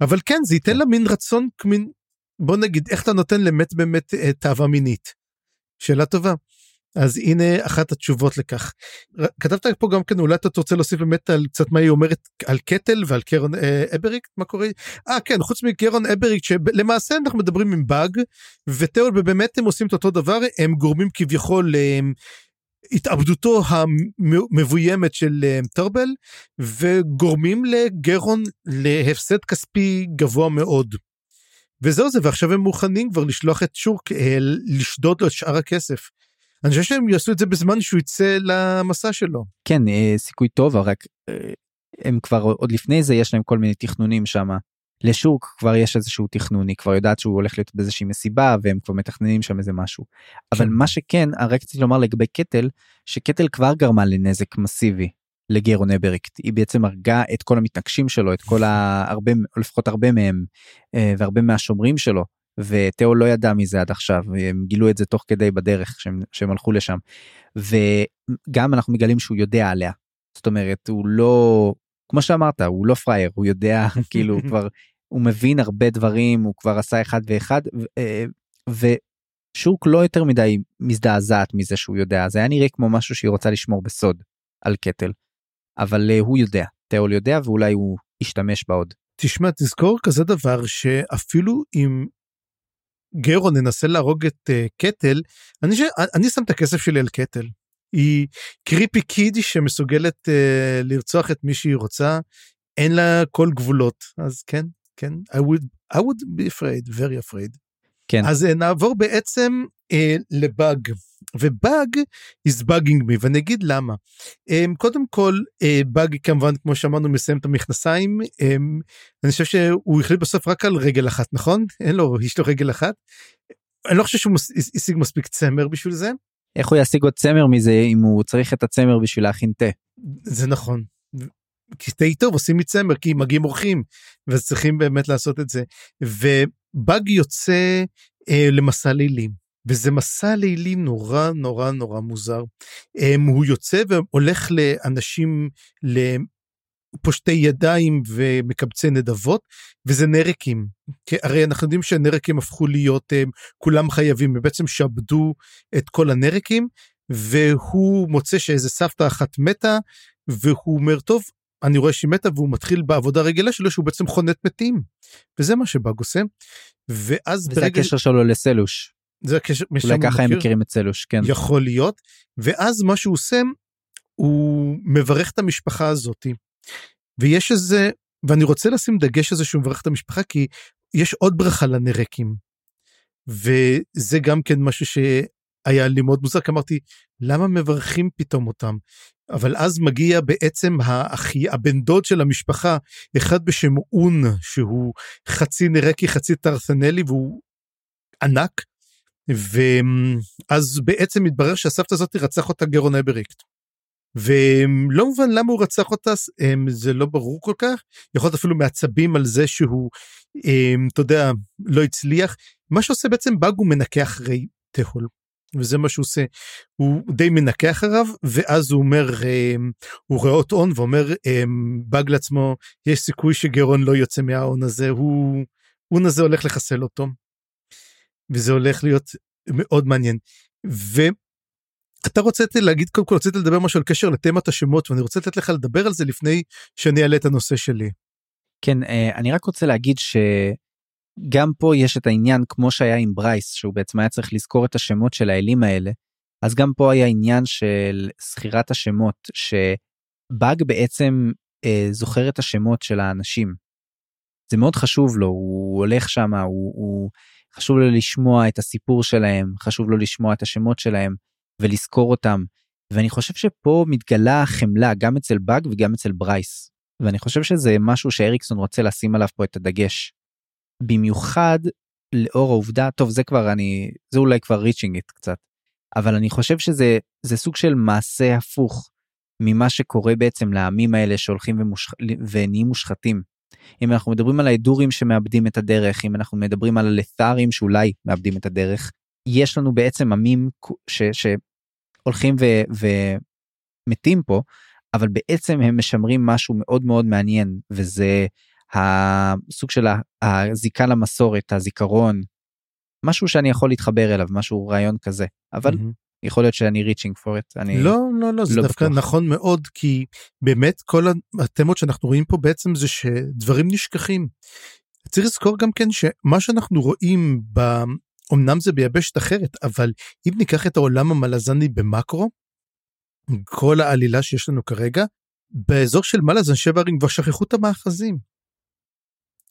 אבל כן, זה ייתן כן. לה מין רצון, מין, בוא נגיד, איך אתה נותן למת באמת אה, תאווה מינית? שאלה טובה. אז הנה אחת התשובות לכך. כתבת פה גם כן אולי אתה רוצה להוסיף באמת על קצת מה היא אומרת על קטל ועל קרון אה, אבריק מה קורה אה כן חוץ מקרון אבריק שלמעשה אנחנו מדברים עם באג ותיאול ובאמת הם עושים את אותו דבר הם גורמים כביכול אה, התאבדותו המבוימת של אה, טרבל וגורמים לגרון להפסד כספי גבוה מאוד. וזהו זה ועכשיו הם מוכנים כבר לשלוח את שורק אה, לשדוד לו את שאר הכסף. אני חושב שהם יעשו את זה בזמן שהוא יצא למסע שלו. כן, אה, סיכוי טוב, אבל רק אה, הם כבר עוד לפני זה יש להם כל מיני תכנונים שם. לשוק כבר יש איזשהו תכנון, היא כבר יודעת שהוא הולך להיות באיזושהי מסיבה והם כבר מתכננים שם איזה משהו. אבל כן. מה שכן, רק רציתי לומר לגבי קטל, שקטל כבר גרמה לנזק מסיבי לגרון אבריקט. היא בעצם הרגה את כל המתנגשים שלו, את כל ההרבה, או לפחות הרבה מהם, אה, והרבה מהשומרים שלו. ותאו לא ידע מזה עד עכשיו, הם גילו את זה תוך כדי בדרך שהם, שהם הלכו לשם. וגם אנחנו מגלים שהוא יודע עליה. זאת אומרת, הוא לא, כמו שאמרת, הוא לא פראייר, הוא יודע, כאילו, הוא כבר, הוא מבין הרבה דברים, הוא כבר עשה אחד ואחד, ו- אה, ושוק לא יותר מדי מזדעזעת מזה שהוא יודע, זה היה נראה כמו משהו שהיא רוצה לשמור בסוד על קטל. אבל אה, הוא יודע, תיאול יודע, ואולי הוא ישתמש בה עוד. תשמע תזכור כזה דבר שאפילו אם גרון ננסה להרוג את uh, קטל אני, ש... אני שם את הכסף שלי על קטל. היא קריפי קיד שמסוגלת uh, לרצוח את מי שהיא רוצה אין לה כל גבולות אז כן כן I would, I would be afraid very afraid. כן. אז uh, נעבור בעצם uh, לבאג ובאג is bugging me ואני אגיד למה. Um, קודם כל uh, באג כמובן כמו שאמרנו מסיים את המכנסיים um, אני חושב שהוא החליט בסוף רק על רגל אחת נכון אין לו יש לו רגל אחת. אני לא חושב שהוא מס- השיג מספיק צמר בשביל זה איך הוא ישיג עוד צמר מזה אם הוא צריך את הצמר בשביל להכין תה? זה נכון. קטעי טוב עושים מצמר כי מגיעים אורחים ואז צריכים באמת לעשות את זה ובאג יוצא אה, למסע לילים וזה מסע לילים נורא נורא נורא מוזר. אה, הוא יוצא והולך לאנשים לפושטי ידיים ומקבצי נדבות וזה נרקים כי הרי אנחנו יודעים שהנרקים הפכו להיות הם, כולם חייבים הם בעצם שעבדו את כל הנרקים והוא מוצא שאיזה סבתא אחת מתה והוא אומר טוב אני רואה שהיא מתה והוא מתחיל בעבודה רגילה שלו שהוא בעצם חונת מתים וזה מה שבאג עושה. ואז וזה ברגע... הקשר שלו לסלוש. זה הקשר, אולי ככה הם מכירים את סלוש, כן. יכול להיות, ואז מה שהוא עושה, הוא מברך את המשפחה הזאתי. ויש איזה, ואני רוצה לשים דגש על זה שהוא מברך את המשפחה, כי יש עוד ברכה לנרקים. וזה גם כן משהו שהיה לי מאוד מוזר, כי אמרתי, למה מברכים פתאום אותם? אבל אז מגיע בעצם האחי, הבן דוד של המשפחה, אחד בשם און, שהוא חצי נרקי, חצי טרת'נלי, והוא ענק, ואז בעצם מתברר שהסבתא הזאת רצח אותה גרון אבריקט. ולא מובן למה הוא רצח אותה, זה לא ברור כל כך, יכול להיות אפילו מעצבים על זה שהוא, אתה יודע, לא הצליח. מה שעושה בעצם באג הוא מנקה אחרי תהול. וזה מה שהוא עושה, הוא די מנקה אחריו, ואז הוא אומר, הוא רואה אותו הון ואומר, באג לעצמו, יש סיכוי שגרון לא יוצא מההון הזה, הוא, הון הזה הולך לחסל אותו. וזה הולך להיות מאוד מעניין. ואתה רוצה להגיד קודם כל רציתי לדבר משהו על קשר לתמת השמות ואני רוצה לתת לך לדבר על זה לפני שאני אעלה את הנושא שלי. כן אה, אני רק רוצה להגיד שגם פה יש את העניין כמו שהיה עם ברייס שהוא בעצם היה צריך לזכור את השמות של האלים האלה אז גם פה היה עניין של זכירת השמות שבאג בעצם אה, זוכר את השמות של האנשים. זה מאוד חשוב לו הוא הולך שם הוא, הוא חשוב לו לשמוע את הסיפור שלהם, חשוב לו לשמוע את השמות שלהם ולזכור אותם. ואני חושב שפה מתגלה חמלה גם אצל באג וגם אצל ברייס. ואני חושב שזה משהו שאריקסון רוצה לשים עליו פה את הדגש. במיוחד לאור העובדה, טוב זה כבר אני, זה אולי כבר ריצ'ינג איט קצת, אבל אני חושב שזה זה סוג של מעשה הפוך ממה שקורה בעצם לעמים האלה שהולכים ומושח... ונהיים מושחתים. אם אנחנו מדברים על ההדורים שמאבדים את הדרך, אם אנחנו מדברים על הלת'רים שאולי מאבדים את הדרך, יש לנו בעצם עמים ש, שהולכים ו, ומתים פה, אבל בעצם הם משמרים משהו מאוד מאוד מעניין, וזה הסוג של הזיקה למסורת, הזיכרון, משהו שאני יכול להתחבר אליו, משהו רעיון כזה, אבל mm-hmm. יכול להיות שאני ריצ'ינג פור את אני לא לא לא זה לא דווקא בטוח. נכון מאוד כי באמת כל התמות שאנחנו רואים פה בעצם זה שדברים נשכחים. צריך לזכור גם כן שמה שאנחנו רואים ב... אמנם זה ביבשת אחרת אבל אם ניקח את העולם המלזני במקרו כל העלילה שיש לנו כרגע באזור של מלאזן שבע ערים כבר שכחו את המאחזים.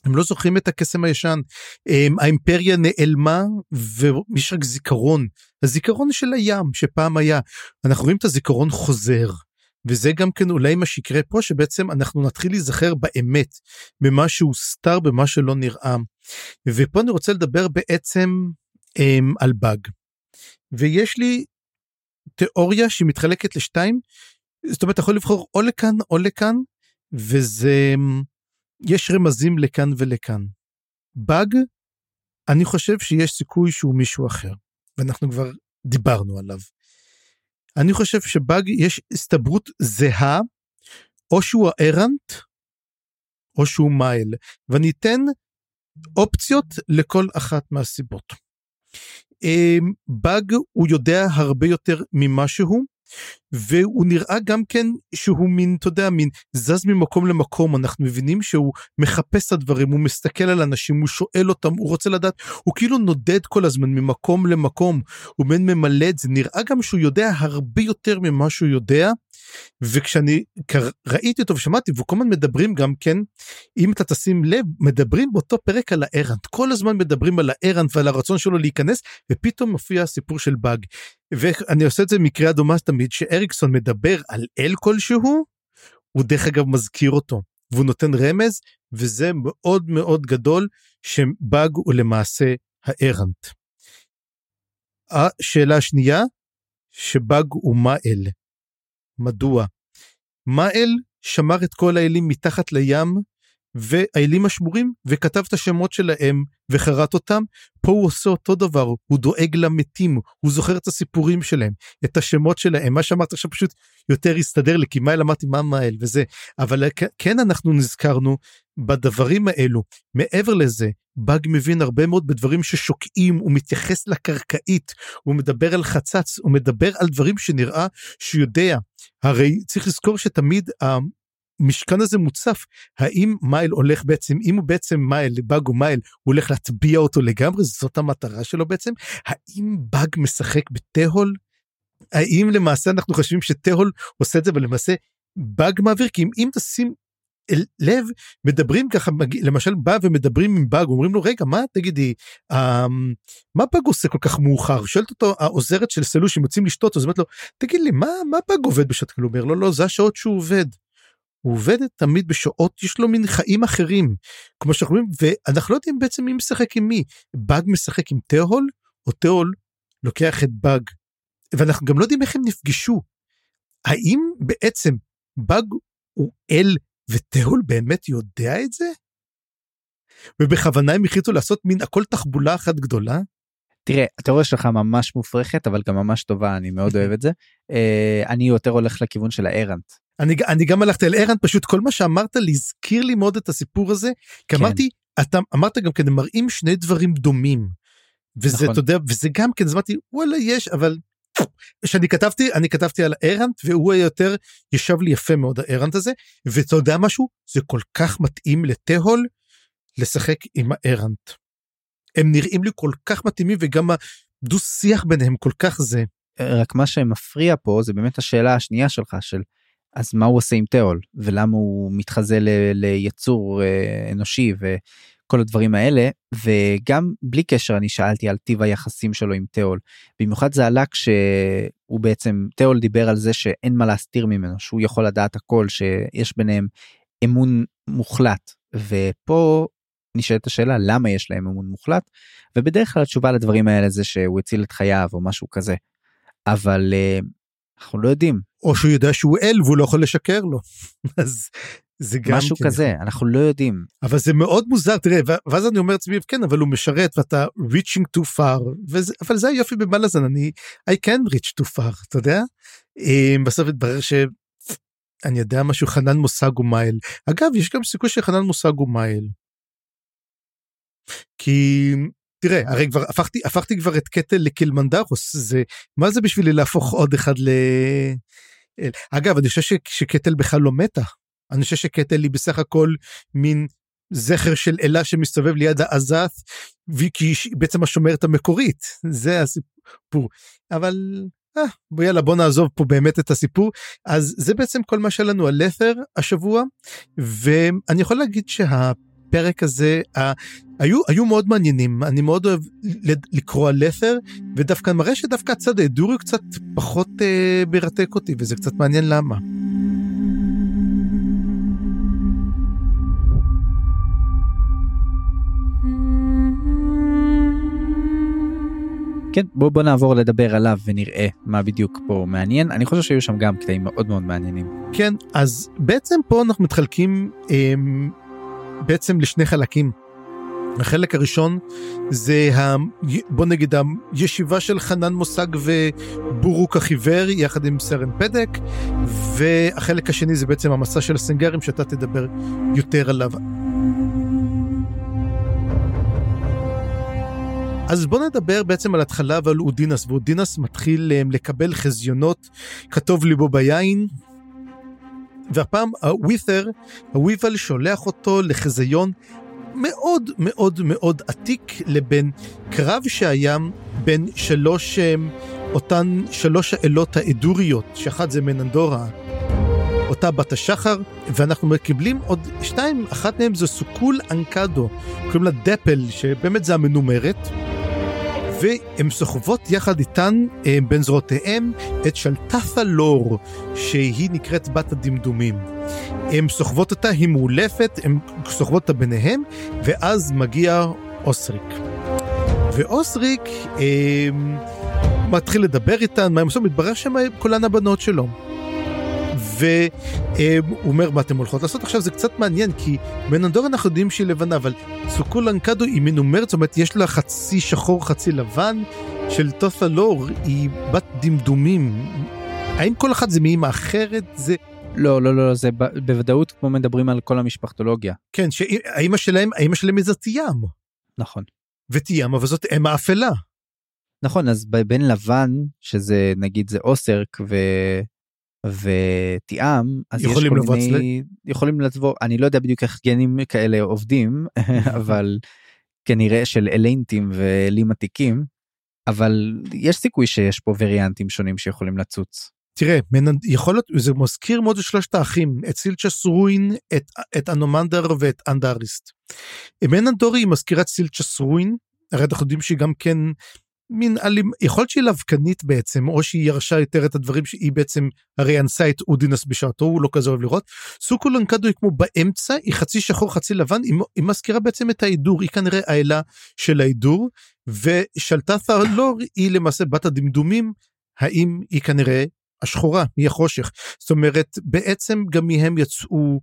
הם לא זוכרים את הקסם הישן. הם, האימפריה נעלמה ויש רק זיכרון. הזיכרון של הים שפעם היה. אנחנו רואים את הזיכרון חוזר. וזה גם כן אולי מה שיקרה פה שבעצם אנחנו נתחיל להיזכר באמת במה שהוסתר במה שלא נראה. ופה אני רוצה לדבר בעצם הם, על באג. ויש לי תיאוריה שמתחלקת לשתיים. זאת אומרת אתה יכול לבחור או לכאן או לכאן וזה יש רמזים לכאן ולכאן. באג, אני חושב שיש סיכוי שהוא מישהו אחר, ואנחנו כבר דיברנו עליו. אני חושב שבאג יש הסתברות זהה, או שהוא הארנט, או שהוא מייל, ואני אתן אופציות לכל אחת מהסיבות. אמ, באג הוא יודע הרבה יותר ממה שהוא, והוא נראה גם כן שהוא מין, אתה יודע, מין זז ממקום למקום, אנחנו מבינים שהוא מחפש את הדברים, הוא מסתכל על אנשים, הוא שואל אותם, הוא רוצה לדעת, הוא כאילו נודד כל הזמן ממקום למקום, הוא מין ממלא את זה, נראה גם שהוא יודע הרבה יותר ממה שהוא יודע, וכשאני ראיתי אותו ושמעתי, וכל הזמן מדברים גם כן, אם אתה תשים לב, מדברים באותו פרק על הארנט, כל הזמן מדברים על הארנט ועל הרצון שלו להיכנס, ופתאום מופיע הסיפור של באג. ואני עושה את זה מקריאה דומה תמיד, שאריקסון מדבר על אל כלשהו, הוא דרך אגב מזכיר אותו, והוא נותן רמז, וזה מאוד מאוד גדול, שבאג הוא למעשה הארנט. השאלה השנייה, שבאג הוא מה אל. מדוע? מה אל שמר את כל האלים מתחת לים, והאלים השמורים, וכתב את השמות שלהם וחרט אותם. פה הוא עושה אותו דבר, הוא דואג למתים, הוא זוכר את הסיפורים שלהם, את השמות שלהם. מה שאמרת עכשיו פשוט יותר הסתדר לי, כי מייל אמרתי מה מייל וזה. אבל כן אנחנו נזכרנו בדברים האלו. מעבר לזה, באג מבין הרבה מאוד בדברים ששוקעים, הוא מתייחס לקרקעית, הוא מדבר על חצץ, הוא מדבר על דברים שנראה שהוא יודע. הרי צריך לזכור שתמיד המשכן הזה מוצף, האם מייל הולך בעצם, אם הוא בעצם מייל, באג הוא מייל, הוא הולך להטביע אותו לגמרי, זאת המטרה שלו בעצם? האם באג משחק בתהול? האם למעשה אנחנו חושבים שתהול עושה את זה ולמעשה באג מעביר? כי אם, אם תשים לב מדברים ככה למשל בא ומדברים עם באג אומרים לו רגע מה תגידי אה, מה באג עושה כל כך מאוחר שואלת אותו העוזרת של סלוש אם יוצאים לשתות אז אומרת לו תגיד לי מה מה באג עובד בשעות כאלה הוא אומר לו לא זה השעות שהוא עובד. הוא עובד תמיד בשעות יש לו מין חיים אחרים כמו שאנחנו אומרים ואנחנו לא יודעים בעצם מי משחק עם מי באג משחק עם תהול או תהול לוקח את באג ואנחנו גם לא יודעים איך הם נפגשו. האם בעצם באג הוא אל ותהול באמת יודע את זה? ובכוונה הם החליטו לעשות מין הכל תחבולה אחת גדולה? תראה התיאוריה שלך ממש מופרכת אבל גם ממש טובה אני מאוד אוהב את זה uh, אני יותר הולך לכיוון של הארנט. אני, אני גם הלכתי על ארנט פשוט כל מה שאמרת לי הזכיר לי מאוד את הסיפור הזה כי כן. אמרתי אתה אמרת גם כן מראים שני דברים דומים. וזה נכון. אתה יודע וזה גם כן אז אמרתי וואלה יש אבל שאני כתבתי אני כתבתי על הארנט והוא יותר ישב לי יפה מאוד הארנט הזה ואתה יודע משהו זה כל כך מתאים לתהול לשחק עם הארנט. הם נראים לי כל כך מתאימים וגם הדו שיח ביניהם כל כך זה. רק מה שמפריע פה זה באמת השאלה השנייה שלך של אז מה הוא עושה עם תהול ולמה הוא מתחזה ל, ליצור אה, אנושי? כל הדברים האלה. וגם בלי קשר אני שאלתי על טיב היחסים שלו עם תיאול. במיוחד זה עלה כשהוא בעצם תיאול דיבר על זה שאין מה להסתיר ממנו שהוא יכול לדעת הכל שיש ביניהם אמון מוחלט. ופה נשאלת השאלה למה יש להם אמון מוחלט ובדרך כלל התשובה לדברים האלה זה שהוא הציל את חייו או משהו כזה אבל אה, אנחנו לא יודעים. או שהוא יודע שהוא אל והוא לא יכול לשקר לו. אז זה גם משהו כן כזה אנחנו לא יודעים אבל זה מאוד מוזר תראה ואז אני אומר לעצמי כן אבל הוא משרת ואתה reaching too far וזה, אבל זה היופי במלאזן אני I can reach too far אתה יודע אה, בסוף התברר שאני יודע משהו חנן מושג הוא מייל אגב יש גם סיכוי שחנן מושג הוא מייל. כי תראה הרי כבר הפכתי הפכתי כבר את קטל לקלמנדרוס זה מה זה בשבילי להפוך עוד אחד ל... אגב אני חושב שקטל בכלל לא מתה. אני חושב שקטל היא בסך הכל מין זכר של אלה שמסתובב ליד העזת וכי היא בעצם השומרת המקורית. זה הסיפור. אבל אה, יאללה בוא נעזוב פה באמת את הסיפור. אז זה בעצם כל מה שהיה לנו על לת'ר השבוע ואני יכול להגיד שהפרק הזה ה... היו היו מאוד מעניינים אני מאוד אוהב לקרוא על לת'ר ודווקא מראה שדווקא הצד האדורי קצת פחות אה, מרתק אותי וזה קצת מעניין למה. כן בוא בוא נעבור לדבר עליו ונראה מה בדיוק פה מעניין אני חושב שהיו שם גם קטעים מאוד מאוד מעניינים. כן אז בעצם פה אנחנו מתחלקים אמ, בעצם לשני חלקים. החלק הראשון זה ה... בוא נגיד הישיבה של חנן מושג ובורוק החיוור יחד עם סרן פדק והחלק השני זה בעצם המסע של הסנגרים שאתה תדבר יותר עליו. אז בוא נדבר בעצם על התחלה ועל אודינס, ואודינס מתחיל um, לקבל חזיונות כתוב ליבו ביין, והפעם הווית'ר, הוויבל שולח אותו לחזיון מאוד מאוד מאוד עתיק לבין קרב שהיה בין שלוש, אמ, אותן שלוש האלות האדוריות, שאחת זה מננדורה, אותה בת השחר, ואנחנו מקבלים עוד שתיים, אחת מהן זו סוקול אנקדו, קוראים לה דפל, שבאמת זה המנומרת. והן סוחבות יחד איתן אה, בין זרועותיהם את שלטפה לור, שהיא נקראת בת הדמדומים. הן סוחבות אותה, היא מאולפת, הן סוחבות אותה ביניהם, ואז מגיע אוסריק. ואוסריק אה, מתחיל לדבר איתן, מה הם עושים? מתברר שהן כולן הבנות שלו. והוא אומר מה אתם הולכות לעשות? עכשיו זה קצת מעניין כי מננדור אנחנו יודעים שהיא לבנה אבל סוקולנקדו היא מנומרת זאת אומרת יש לה חצי שחור חצי לבן של טות'לור היא בת דמדומים. האם כל אחד זה מאמא אחרת? זה לא, לא, לא, זה ב- בוודאות כמו מדברים על כל המשפחתולוגיה. כן שהאימא שלהם האימא שלהם היא זאת ים. נכון. ותיאם אבל זאת אם האפלה. נכון, אז בבן לבן, שזה נגיד זה אוסרק ו... ותיאם, אז יכולים יש כל מיני, יכולים לבוא, אני לא יודע בדיוק איך גנים כאלה עובדים, אבל כנראה של אלנטים ואלים עתיקים, אבל יש סיכוי שיש פה וריאנטים שונים שיכולים לצוץ. תראה. יכול להיות, זה מזכיר מאוד את שלושת האחים, את סילצ'ס רוין, את, את אנומנדר ואת אנדאריסט. מננדורי היא מזכירה את סילצ'ס רוין, הרי אנחנו יודעים שהיא גם כן מין אלים, יכול להיות שהיא לבקנית בעצם, או שהיא ירשה יותר את הדברים שהיא בעצם, הרי אנסה את אודינס בשעתו, הוא לא כזה אוהב לראות. סוקו לנקדו היא כמו באמצע, היא חצי שחור חצי לבן, היא, היא מזכירה בעצם את ההידור, היא כנראה האלה של ההידור, ושלטתה לור היא למעשה בת הדמדומים, האם היא כנראה השחורה, היא החושך. זאת אומרת, בעצם גם מהם יצאו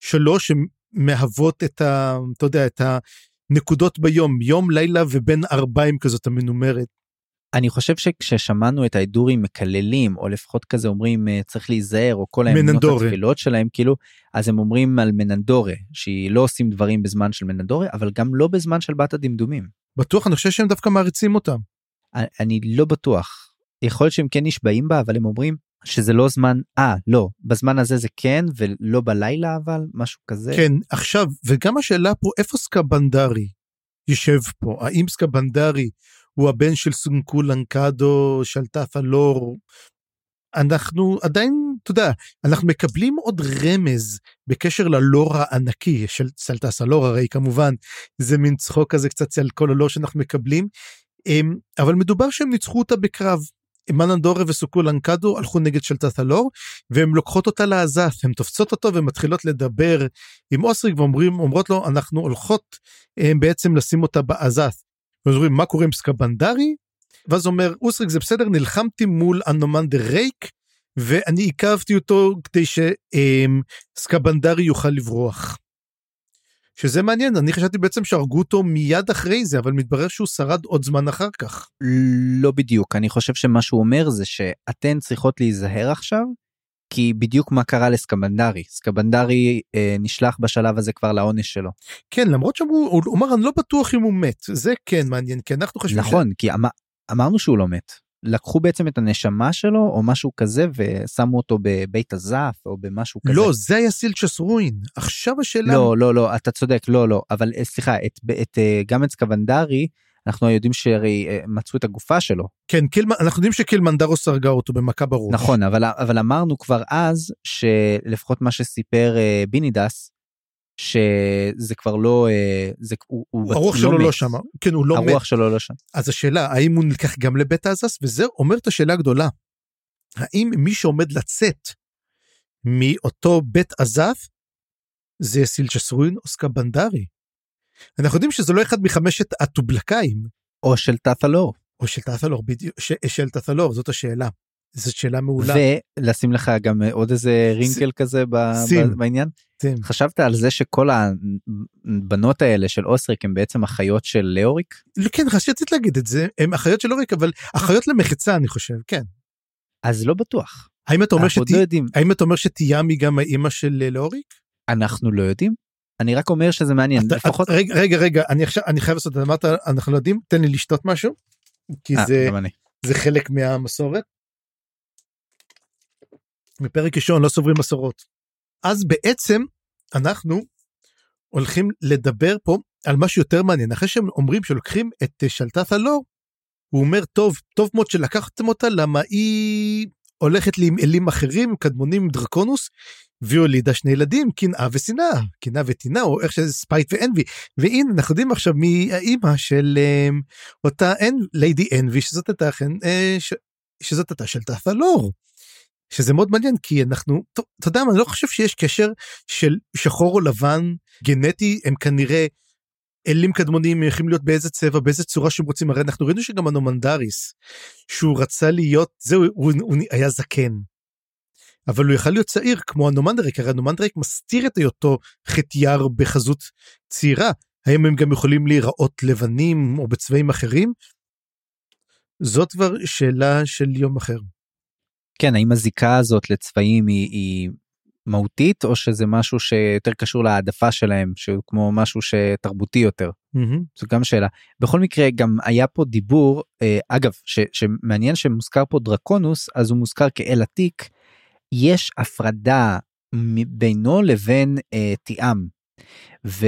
שלוש שמהוות את ה... אתה יודע, את הנקודות ביום, יום, לילה ובין ארבעים כזאת המנומרת. אני חושב שכששמענו את ההידורים מקללים, או לפחות כזה אומרים אה, צריך להיזהר, או כל האמונות. התפילות שלהם, כאילו, אז הם אומרים על מננדורה, שהיא לא עושים דברים בזמן של מננדורה, אבל גם לא בזמן של בת הדמדומים. בטוח, אני חושב שהם דווקא מעריצים אותם. אני- אני לא בטוח. יכול להיות שהם כן נשבעים בה, אבל הם אומרים שזה לא זמן, אה, לא, בזמן הזה זה כן, ולא בלילה אבל, משהו כזה. כן, עכשיו, וגם השאלה פה, איפה סקבנדרי יושב פה? האם סקבנדרי הוא הבן של סונקו לנקדו, שלטף הלור? אנחנו עדיין, אתה יודע, אנחנו מקבלים עוד רמז בקשר ללור הענקי של סלטס הלור, הרי כמובן זה מין צחוק כזה קצת על כל הלור שאנחנו מקבלים, אמ, אבל מדובר שהם ניצחו אותה בקרב. מננדורה וסוקו לנקדו הלכו נגד שלטת הלור והן לוקחות אותה לעזף, הן תופסות אותו ומתחילות לדבר עם אוסריק ואומרים, אומרות לו אנחנו הולכות הם בעצם לשים אותה בעזף. ואז אומרים מה קורה עם סקבנדרי? ואז אומר אוסריק זה בסדר נלחמתי מול אנומנדר רייק ואני עיכבתי אותו כדי שסקבנדרי יוכל לברוח. שזה מעניין אני חשבתי בעצם שהרגו אותו מיד אחרי זה אבל מתברר שהוא שרד עוד זמן אחר כך. לא בדיוק, אני חושב שמה שהוא אומר זה שאתן צריכות להיזהר עכשיו, כי בדיוק מה קרה לסקבנדרי. סקבנדרי אה, נשלח בשלב הזה כבר לעונש שלו. כן למרות שאמרו הוא אמר אני לא בטוח אם הוא מת זה כן מעניין כי אנחנו חושבים נכון, כי אמר, אמרנו שהוא לא מת. לקחו בעצם את הנשמה שלו או משהו כזה ושמו אותו בבית הזף או במשהו כזה. לא זה היה סילצ'ס רוין עכשיו השאלה לא, לא, לא, אתה צודק, לא, לא, אבל אה, סליחה, את, את, אה, גם את סקבנדרי, אנחנו יודעים שהרי אה, מצאו את הגופה שלו. כן קילמן אנחנו יודעים שקילמנדרוס הרגה אותו במכה בראש. נכון, אבל, אבל אמרנו כבר אז, שלפחות מה שסיפר בינידס, שזה כבר לא, אה, זה, הוא, הוא הרוח לא שלו לא. שם כן הוא לא מת הרוח שלו לא שם. אז השאלה האם הוא נלקח גם לבית העזס וזה אומר את השאלה הגדולה. האם מי שעומד לצאת מאותו בית עזף זה סילצ'ס רוין או סקבנדרי. אנחנו יודעים שזה לא אחד מחמשת הטובלקאים או של תת'לור. או של תת'לור בדיוק של תת'לור זאת השאלה. זאת שאלה מעולה. ולשים לך גם עוד איזה רינקל כזה ב-. ב- בעניין. שים. חשבת על זה שכל הבנות האלה של אוסריק הם בעצם אחיות של לאוריק? לא, כן רציתי להגיד את זה הם אחיות של אוריק אבל אחיות למחצה אני חושב כן. אז לא בטוח. האם אתה אומר שתי- לא. האם אתה אומר שתיאם היא גם האימא של אה, לאוריק? אנחנו לא יודעים. אני רק אומר שזה מעניין. אתה- לפחות... רגע רגע רגע אני עכשיו אני חייב לעשות אמרת אנחנו לא יודעים תן לי לשתות משהו. כי אה, זה. זה חלק מהמסורת. בפרק ראשון לא סוברים מסורות. אז בעצם אנחנו הולכים לדבר פה על משהו יותר מעניין אחרי שהם אומרים שלוקחים את אה, שלטת הלור הוא אומר טוב טוב מאוד שלקחתם אותה למה היא הולכת לי עם אלים אחרים קדמונים עם דרקונוס והיא הולידה שני ילדים קנאה ושנאה קנאה וטינה או איך שזה ספייט ואנבי והנה אנחנו יודעים עכשיו מי האימא של אה, אותה ליידי אנבי שזאת הייתה אכן אה, ש, שזאת הייתה של תפלור. שזה מאוד מעניין כי אנחנו אתה יודע מה אני לא חושב שיש קשר של שחור או לבן גנטי הם כנראה אלים קדמוניים יכולים להיות באיזה צבע באיזה צורה שהם רוצים הרי אנחנו ראינו שגם אנומנדריס שהוא רצה להיות זהו הוא, הוא היה זקן. אבל הוא יכל להיות צעיר כמו הנומנדריק, הרי הנומנדריק מסתיר את היותו חטייר בחזות צעירה. האם הם גם יכולים להיראות לבנים או בצבעים אחרים? זאת כבר שאלה של יום אחר. כן, האם הזיקה הזאת לצבעים היא, היא מהותית או שזה משהו שיותר קשור להעדפה שלהם שהוא כמו משהו שתרבותי יותר? Mm-hmm. זו גם שאלה. בכל מקרה גם היה פה דיבור אה, אגב ש, שמעניין שמוזכר פה דרקונוס אז הוא מוזכר כאל עתיק. יש הפרדה בינו לבין אה, תיאם. ו,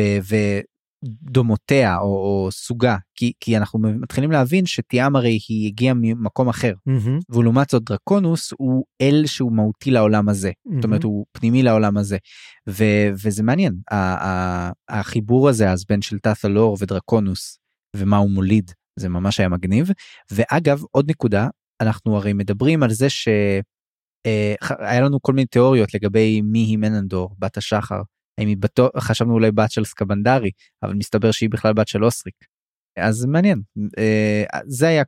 ודומותיה או, או סוגה כי, כי אנחנו מתחילים להבין שתיאם הרי היא הגיעה ממקום אחר. Mm-hmm. ולעומת זאת דרקונוס הוא אל שהוא מהותי לעולם הזה. זאת אומרת הוא פנימי לעולם הזה. ו- וזה מעניין ה- ה- החיבור הזה אז בין של תת-אלור ודרקונוס ומה הוא מוליד זה ממש היה מגניב. ואגב עוד נקודה אנחנו הרי מדברים על זה שהיה לנו כל מיני תיאוריות לגבי מי היא מננדור בת השחר חשבנו אולי בת של סקבנדרי אבל מסתבר שהיא בכלל בת של אוסריק. אז מעניין אה, זה היה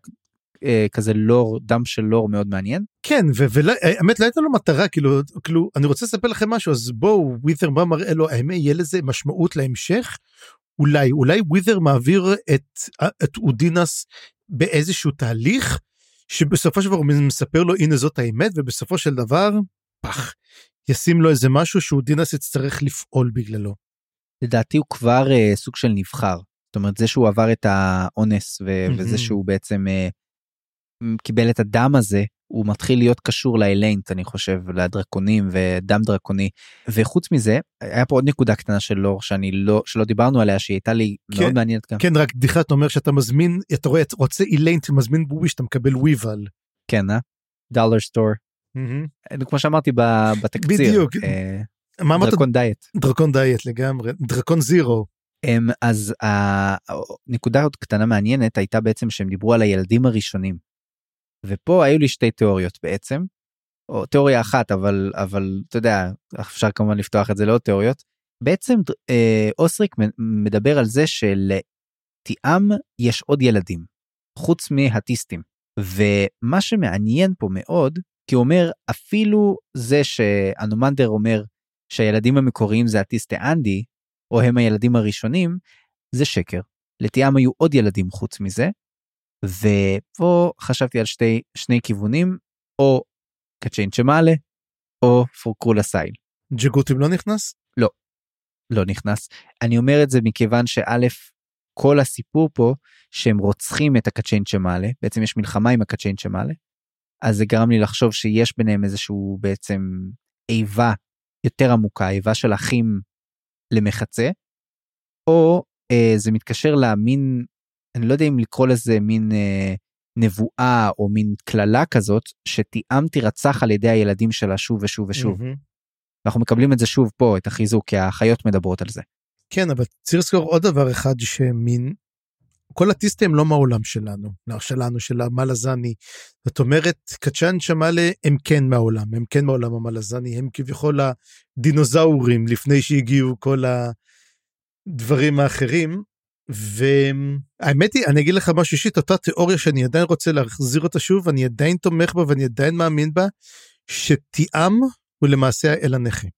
אה, כזה לור דם של לור מאוד מעניין. כן והאמת לא הייתה לו מטרה כאילו כאילו אני רוצה לספר לכם משהו אז בואו ווית'ר בא מראה לו האם יהיה לזה משמעות להמשך? אולי אולי ווית'ר מעביר את את אודינס באיזשהו תהליך שבסופו של דבר הוא מספר לו הנה זאת האמת ובסופו של דבר פח ישים לו איזה משהו שאודינס יצטרך לפעול בגללו. לדעתי הוא כבר uh, סוג של נבחר זאת אומרת זה שהוא עבר את האונס ו- מהמם. וזה שהוא בעצם uh, קיבל את הדם הזה הוא מתחיל להיות קשור לאליינט אני חושב לדרקונים ודם דרקוני וחוץ מזה היה פה עוד נקודה קטנה של לור שאני לא שלא דיברנו עליה שהיא הייתה לי כן, מאוד מעניינת גם כן רק בדיחה אתה אומר שאתה מזמין אתה רואה רוצה איליינט מזמין בובי שאתה מקבל וויבל. כן אה? דולר סטור כמו שאמרתי ב- בתקציר בדיוק. אה, מה אמרת? דרקון דיאט. דרקון דיאט לגמרי דרקון זירו. הם, אז הנקודה עוד קטנה מעניינת הייתה בעצם שהם דיברו על הילדים הראשונים. ופה היו לי שתי תיאוריות בעצם, או תיאוריה אחת אבל אבל אתה יודע אפשר כמובן לפתוח את זה לעוד תיאוריות. בעצם אה, אוסריק מדבר על זה שלתיאם יש עוד ילדים חוץ מהטיסטים ומה שמעניין פה מאוד כי הוא אומר אפילו זה שאנומנדר אומר שהילדים המקוריים זה הטיסטה אנדי או הם הילדים הראשונים, זה שקר. לתיאם היו עוד ילדים חוץ מזה, ופה חשבתי על שתי, שני כיוונים, או קצ'יין צ'מאלה, או פורקולה סייל. ג'גוטים לא נכנס? לא נכנס. אני אומר את זה מכיוון שא', כל הסיפור פה שהם רוצחים את הקצ'יין צ'מאלה, בעצם יש מלחמה עם הקצ'יין צ'מאלה, אז זה גרם לי לחשוב שיש ביניהם איזשהו בעצם איבה יותר עמוקה, איבה של אחים למחצה, או אה, זה מתקשר למין, אני לא יודע אם לקרוא לזה מין אה, נבואה או מין קללה כזאת, שתיאם תירצח על ידי הילדים שלה שוב ושוב ושוב. מהמם. אנחנו מקבלים את זה שוב פה, את החיזוק, כי האחיות מדברות על זה. כן אבל צריך לזכור עוד דבר אחד שמין כל הטיסטים לא מהעולם שלנו לא שלנו של המלזני זאת אומרת קצ'אן שמאלה הם כן מהעולם הם כן מהעולם המלזני הם כביכול הדינוזאורים לפני שהגיעו כל הדברים האחרים. והאמת היא אני אגיד לך משהו אישית אותה תיאוריה שאני עדיין רוצה להחזיר אותה שוב אני עדיין תומך בה ואני עדיין מאמין בה שתיאם הוא למעשה האל הנכה.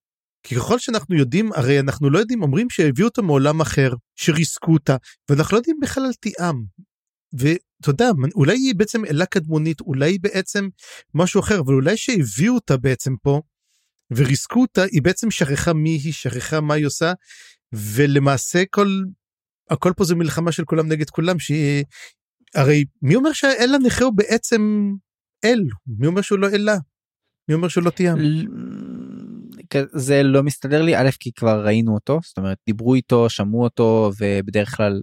כי ככל שאנחנו יודעים, הרי אנחנו לא יודעים, אומרים שהביאו אותה מעולם אחר, שריסקו אותה, ואנחנו לא יודעים בכלל על תיאם. ואתה יודע, אולי היא בעצם אלה קדמונית, אולי היא בעצם משהו אחר, אבל אולי שהביאו אותה בעצם פה, וריסקו אותה, היא בעצם שכחה מי היא, שכחה מה היא עושה, ולמעשה כל, הכל פה זה מלחמה של כולם נגד כולם, שהיא, הרי מי אומר שהאל הנכה הוא בעצם אל? מי אומר שהוא לא אלה? מי אומר שהוא לא תיאם? זה לא מסתדר לי, א', כי כבר ראינו אותו, זאת אומרת, דיברו איתו, שמעו אותו, ובדרך כלל,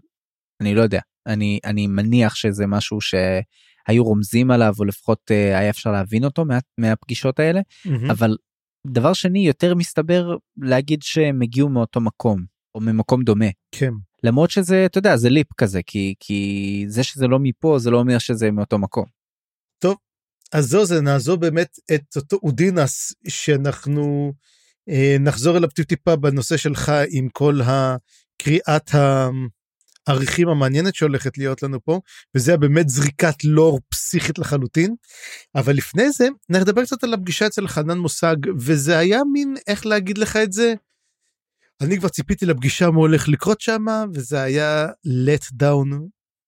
אני לא יודע, אני, אני מניח שזה משהו שהיו רומזים עליו, או לפחות אה, היה אפשר להבין אותו מה, מהפגישות האלה, מהמם. אבל דבר שני, יותר מסתבר להגיד שהם הגיעו מאותו מקום, או ממקום דומה. כן. למרות שזה, אתה יודע, זה ליפ כזה, כי, כי זה שזה לא מפה, זה לא אומר שזה מאותו מקום. אז זהו זה נעזוב באמת את אותו אודינס שאנחנו נחזור אליו טיפ טיפה בנושא שלך עם כל הקריאת. העריכים המעניינת שהולכת להיות לנו פה, וזה היה באמת זריקת לור פסיכית לחלוטין. אבל לפני זה, נדבר קצת על הפגישה אצל חנן מושג, וזה היה מין, איך להגיד לך את זה? אני כבר ציפיתי לפגישה מה הולך לקרות שם, וזה היה let down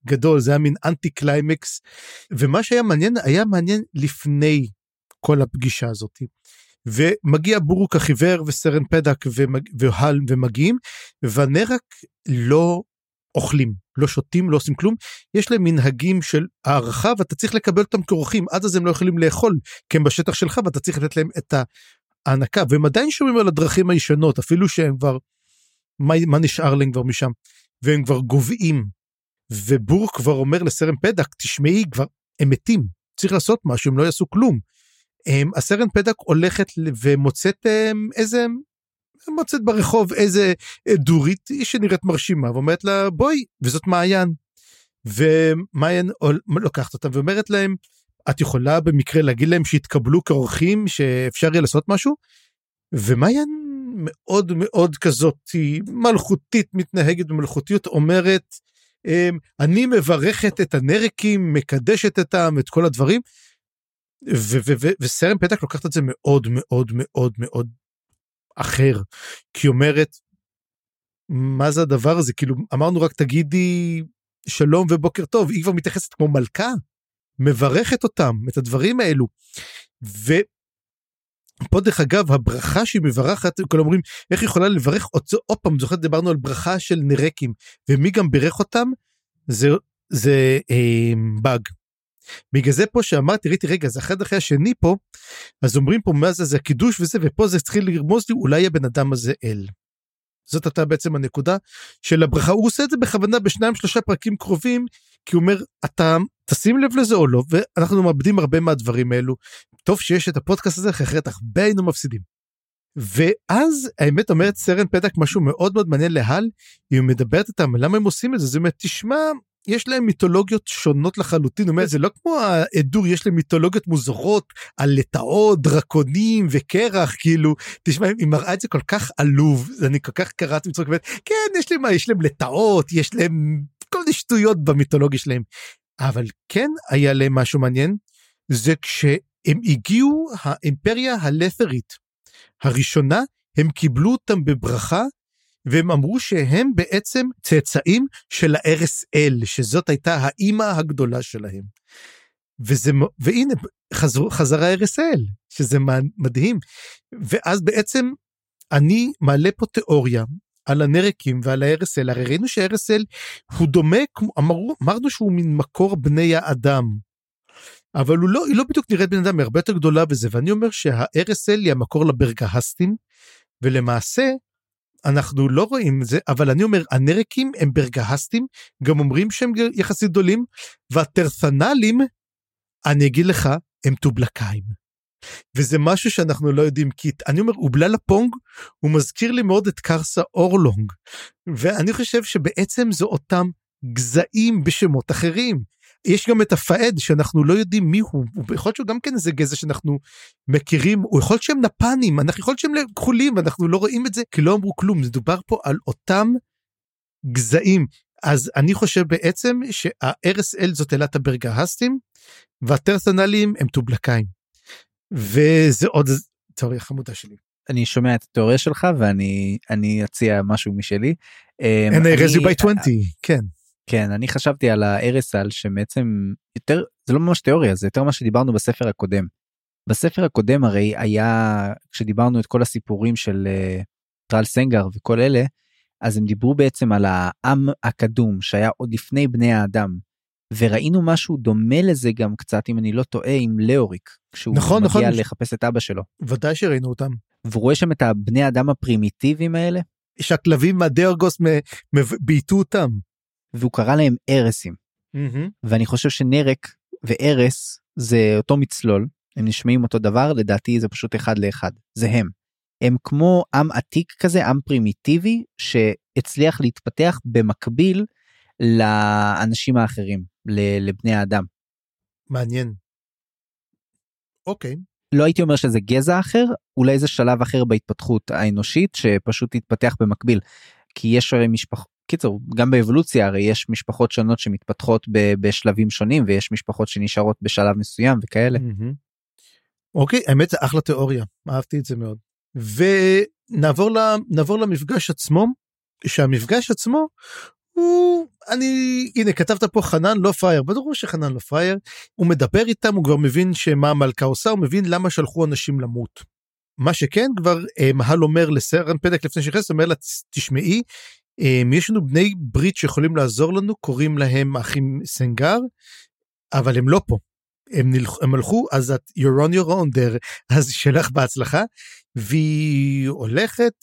גדול, זה היה מין אנטי קליימקס, ומה שהיה מעניין, היה מעניין לפני כל הפגישה הזאת. ומגיע בורוק החיוור וסרן פדק והל ומגיעים, והנרק לא אוכלים, לא שותים, לא עושים כלום. יש להם מנהגים של הערכה ואתה צריך לקבל אותם כאורחים, עד אז הם לא יכולים לאכול, כי הם בשטח שלך ואתה צריך לתת להם את ההנקה, והם עדיין שומעים על הדרכים הישנות, אפילו שהם כבר, מה, מה נשאר להם כבר משם, והם כבר גוועים. ובורק כבר אומר לסרן פדק, תשמעי, כבר, הם מתים, צריך לעשות משהו, הם לא יעשו כלום. הם, הסרן פדק הולכת ומוצאת איזה מוצאת ברחוב איזה דורית שנראית מרשימה ואומרת לה בואי וזאת מעיין. ומעיין לוקחת אותה ואומרת להם את יכולה במקרה להגיד להם שיתקבלו כאורחים שאפשר יהיה לעשות משהו. ומעיין מאוד מאוד כזאת היא מלכותית מתנהגת במלכותיות אומרת אני מברכת את הנרקים מקדשת אותם את כל הדברים וסרן פתק לוקחת את זה מאוד מאוד מאוד מאוד אחר. כי אומרת, מה זה הדבר הזה? כאילו, אמרנו רק תגידי שלום ובוקר טוב, היא כבר מתייחסת כמו מלכה, מברכת אותם, את הדברים האלו. ופה דרך אגב, הברכה שהיא מברכת, כולם אומרים, איך יכולה לברך עוד פעם, זוכרת, דיברנו על ברכה של נרקים, ומי גם בירך אותם? זה, זה אה, באג. בגלל זה פה שאמרתי ראיתי רגע זה אחד אחרי השני פה אז אומרים פה מה זה זה הקידוש וזה ופה זה צריך לרמוז לי אולי הבן אדם הזה אל. זאת הייתה בעצם הנקודה של הברכה הוא עושה את זה בכוונה בשניים שלושה פרקים קרובים כי הוא אומר אתה תשים לב לזה או לא ואנחנו מאבדים הרבה מהדברים האלו טוב שיש את הפודקאסט הזה אחרת הרבה היינו מפסידים. ואז האמת אומרת סרן פתק משהו מאוד מאוד מעניין להל היא מדברת איתם למה הם עושים את זה זה אומר תשמע יש להם מיתולוגיות שונות לחלוטין, אומר, זה לא כמו העדור, יש להם מיתולוגיות מוזרות על לטאות, דרקונים וקרח, כאילו, תשמע, היא מראה את זה כל כך עלוב, אני כל כך קראתי כבדת, כן, יש להם, יש להם לטאות, יש להם כל מיני שטויות במיתולוגיה שלהם. אבל כן היה להם משהו מעניין, זה כשהם הגיעו, האימפריה הלת'רית הראשונה, הם קיבלו אותם בברכה והם אמרו שהם בעצם צאצאים של אל, שזאת הייתה האימא הגדולה שלהם. וזה, והנה, חזר, חזר הארס אל, שזה מדהים. ואז בעצם אני מעלה פה תיאוריה על הנרקים ועל אל, הרי ראינו אל הוא דומה, אמרו, אמרנו שהוא מן מקור בני האדם. אבל הוא לא, היא לא בדיוק נראית בן אדם, היא הרבה יותר גדולה בזה, ואני אומר אל היא המקור לברגהסטים, ולמעשה אנחנו לא רואים את זה, אבל אני אומר, הנרקים הם ברגהסטים, גם אומרים שהם יחסית גדולים, והטרסנלים, אני אגיד לך, הם טובלקאים. וזה משהו שאנחנו לא יודעים, כי אני אומר, אובללה פונג, הוא מזכיר לי מאוד את קרסה אורלונג, ואני חושב שבעצם זה אותם גזעים בשמות אחרים. יש גם את הפאד שאנחנו לא יודעים מי הוא, יכול להיות שהוא גם כן איזה גזע שאנחנו מכירים, הוא יכול להיות שהם נפנים, אנחנו יכול להיות שהם כחולים ואנחנו לא רואים את זה כי לא אמרו כלום, זה דובר פה על אותם גזעים. אז אני חושב בעצם שהארס אל זאת אלת הברגהסטים והטרסנלים הם טובלקאים. וזה עוד תיאוריה חמודה שלי. אני שומע את התיאוריה שלך ואני אני אציע משהו משלי. And I raise you by 20, כן. כן אני חשבתי על הארסל שבעצם יותר זה לא ממש תיאוריה זה יותר מה שדיברנו בספר הקודם. בספר הקודם הרי היה כשדיברנו את כל הסיפורים של uh, טרל סנגר וכל אלה אז הם דיברו בעצם על העם הקדום שהיה עוד לפני בני האדם. וראינו משהו דומה לזה גם קצת אם אני לא טועה עם לאוריק כשהוא נכון, מגיע נכון. לחפש את אבא שלו. ודאי שראינו אותם. והוא רואה שם את הבני אדם הפרימיטיביים האלה. שהכלבים מהדרגוס בעיטו אותם. והוא קרא להם ארסים. Mm-hmm. ואני חושב שנרק וארס זה אותו מצלול, הם נשמעים אותו דבר, לדעתי זה פשוט אחד לאחד, זה הם. הם כמו עם עתיק כזה, עם פרימיטיבי, שהצליח להתפתח במקביל לאנשים האחרים, לבני האדם. מעניין. אוקיי. לא הייתי אומר שזה גזע אחר, אולי זה שלב אחר בהתפתחות האנושית שפשוט התפתח במקביל. כי יש משפח... קיצור גם באבולוציה הרי יש משפחות שונות שמתפתחות בשלבים שונים ויש משפחות שנשארות בשלב מסוים וכאלה. אוקיי האמת זה אחלה תיאוריה אהבתי את זה מאוד ונעבור נעבור למפגש עצמו שהמפגש עצמו הוא אני הנה כתבת פה חנן לא פרייר ברור שחנן לא פרייר הוא מדבר איתם הוא כבר מבין שמה המלכה עושה הוא מבין למה שלחו אנשים למות. מה שכן כבר אה, מהל אומר לסרן פדק לפני שנכנס אומר לה תשמעי יש לנו בני ברית שיכולים לעזור לנו קוראים להם אחים סנגר אבל הם לא פה. הם, נלח, הם הלכו אז את you're on your own there אז שלך בהצלחה והיא הולכת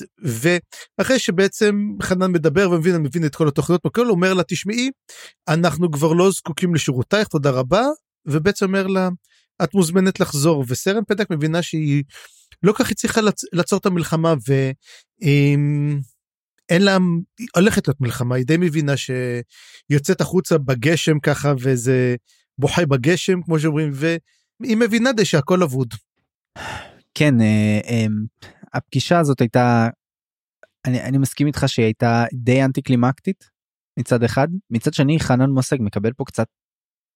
ואחרי שבעצם חנן מדבר ומבין מבין את כל התוכניות בכל הוא אומר לה תשמעי אנחנו כבר לא זקוקים לשירותייך תודה רבה ובעצם אומר לה את מוזמנת לחזור וסרן פדק מבינה שהיא לא כך הצליחה. לעצור את המלחמה ואין לה הולכת להיות מלחמה היא די מבינה שיוצאת החוצה בגשם ככה וזה בוכה בגשם כמו שאומרים והיא מבינה די שהכל אבוד. כן אה, אה, הפגישה הזאת הייתה אני, אני מסכים איתך שהיא הייתה די אנטי קלימקטית מצד אחד. מצד שני חנן מושג מקבל פה קצת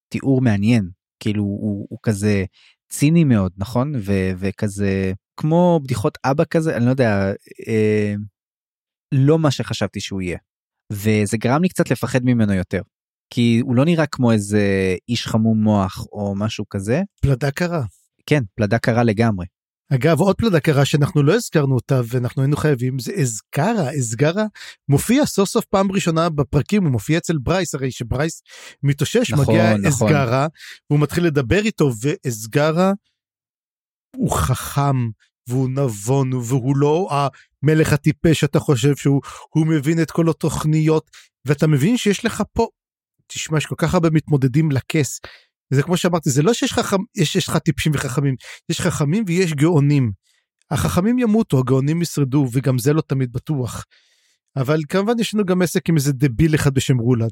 תיאור מעניין. כאילו הוא, הוא כזה ציני מאוד נכון? ו, וכזה כמו בדיחות אבא כזה אני לא יודע אה, לא מה שחשבתי שהוא יהיה וזה גרם לי קצת לפחד ממנו יותר כי הוא לא נראה כמו איזה איש חמום מוח או משהו כזה. פלדה קרה. כן פלדה קרה לגמרי. אגב עוד פלדה קרה שאנחנו לא הזכרנו אותה ואנחנו היינו חייבים זה אזגרה אזגרה מופיע סוף סוף פעם ראשונה בפרקים הוא מופיע אצל ברייס הרי שברייס מתאושש נכון, מגיע נכון. אזגרה הוא מתחיל לדבר איתו ואזגרה הוא חכם והוא נבון והוא לא המלך הטיפש שאתה חושב שהוא הוא מבין את כל התוכניות ואתה מבין שיש לך פה תשמע יש כל כך הרבה מתמודדים לכס זה כמו שאמרתי זה לא שיש חכם יש, יש לך טיפשים וחכמים יש חכמים ויש גאונים. החכמים ימותו הגאונים ישרדו וגם זה לא תמיד בטוח. אבל כמובן יש לנו גם עסק עם איזה דביל אחד בשם רולד.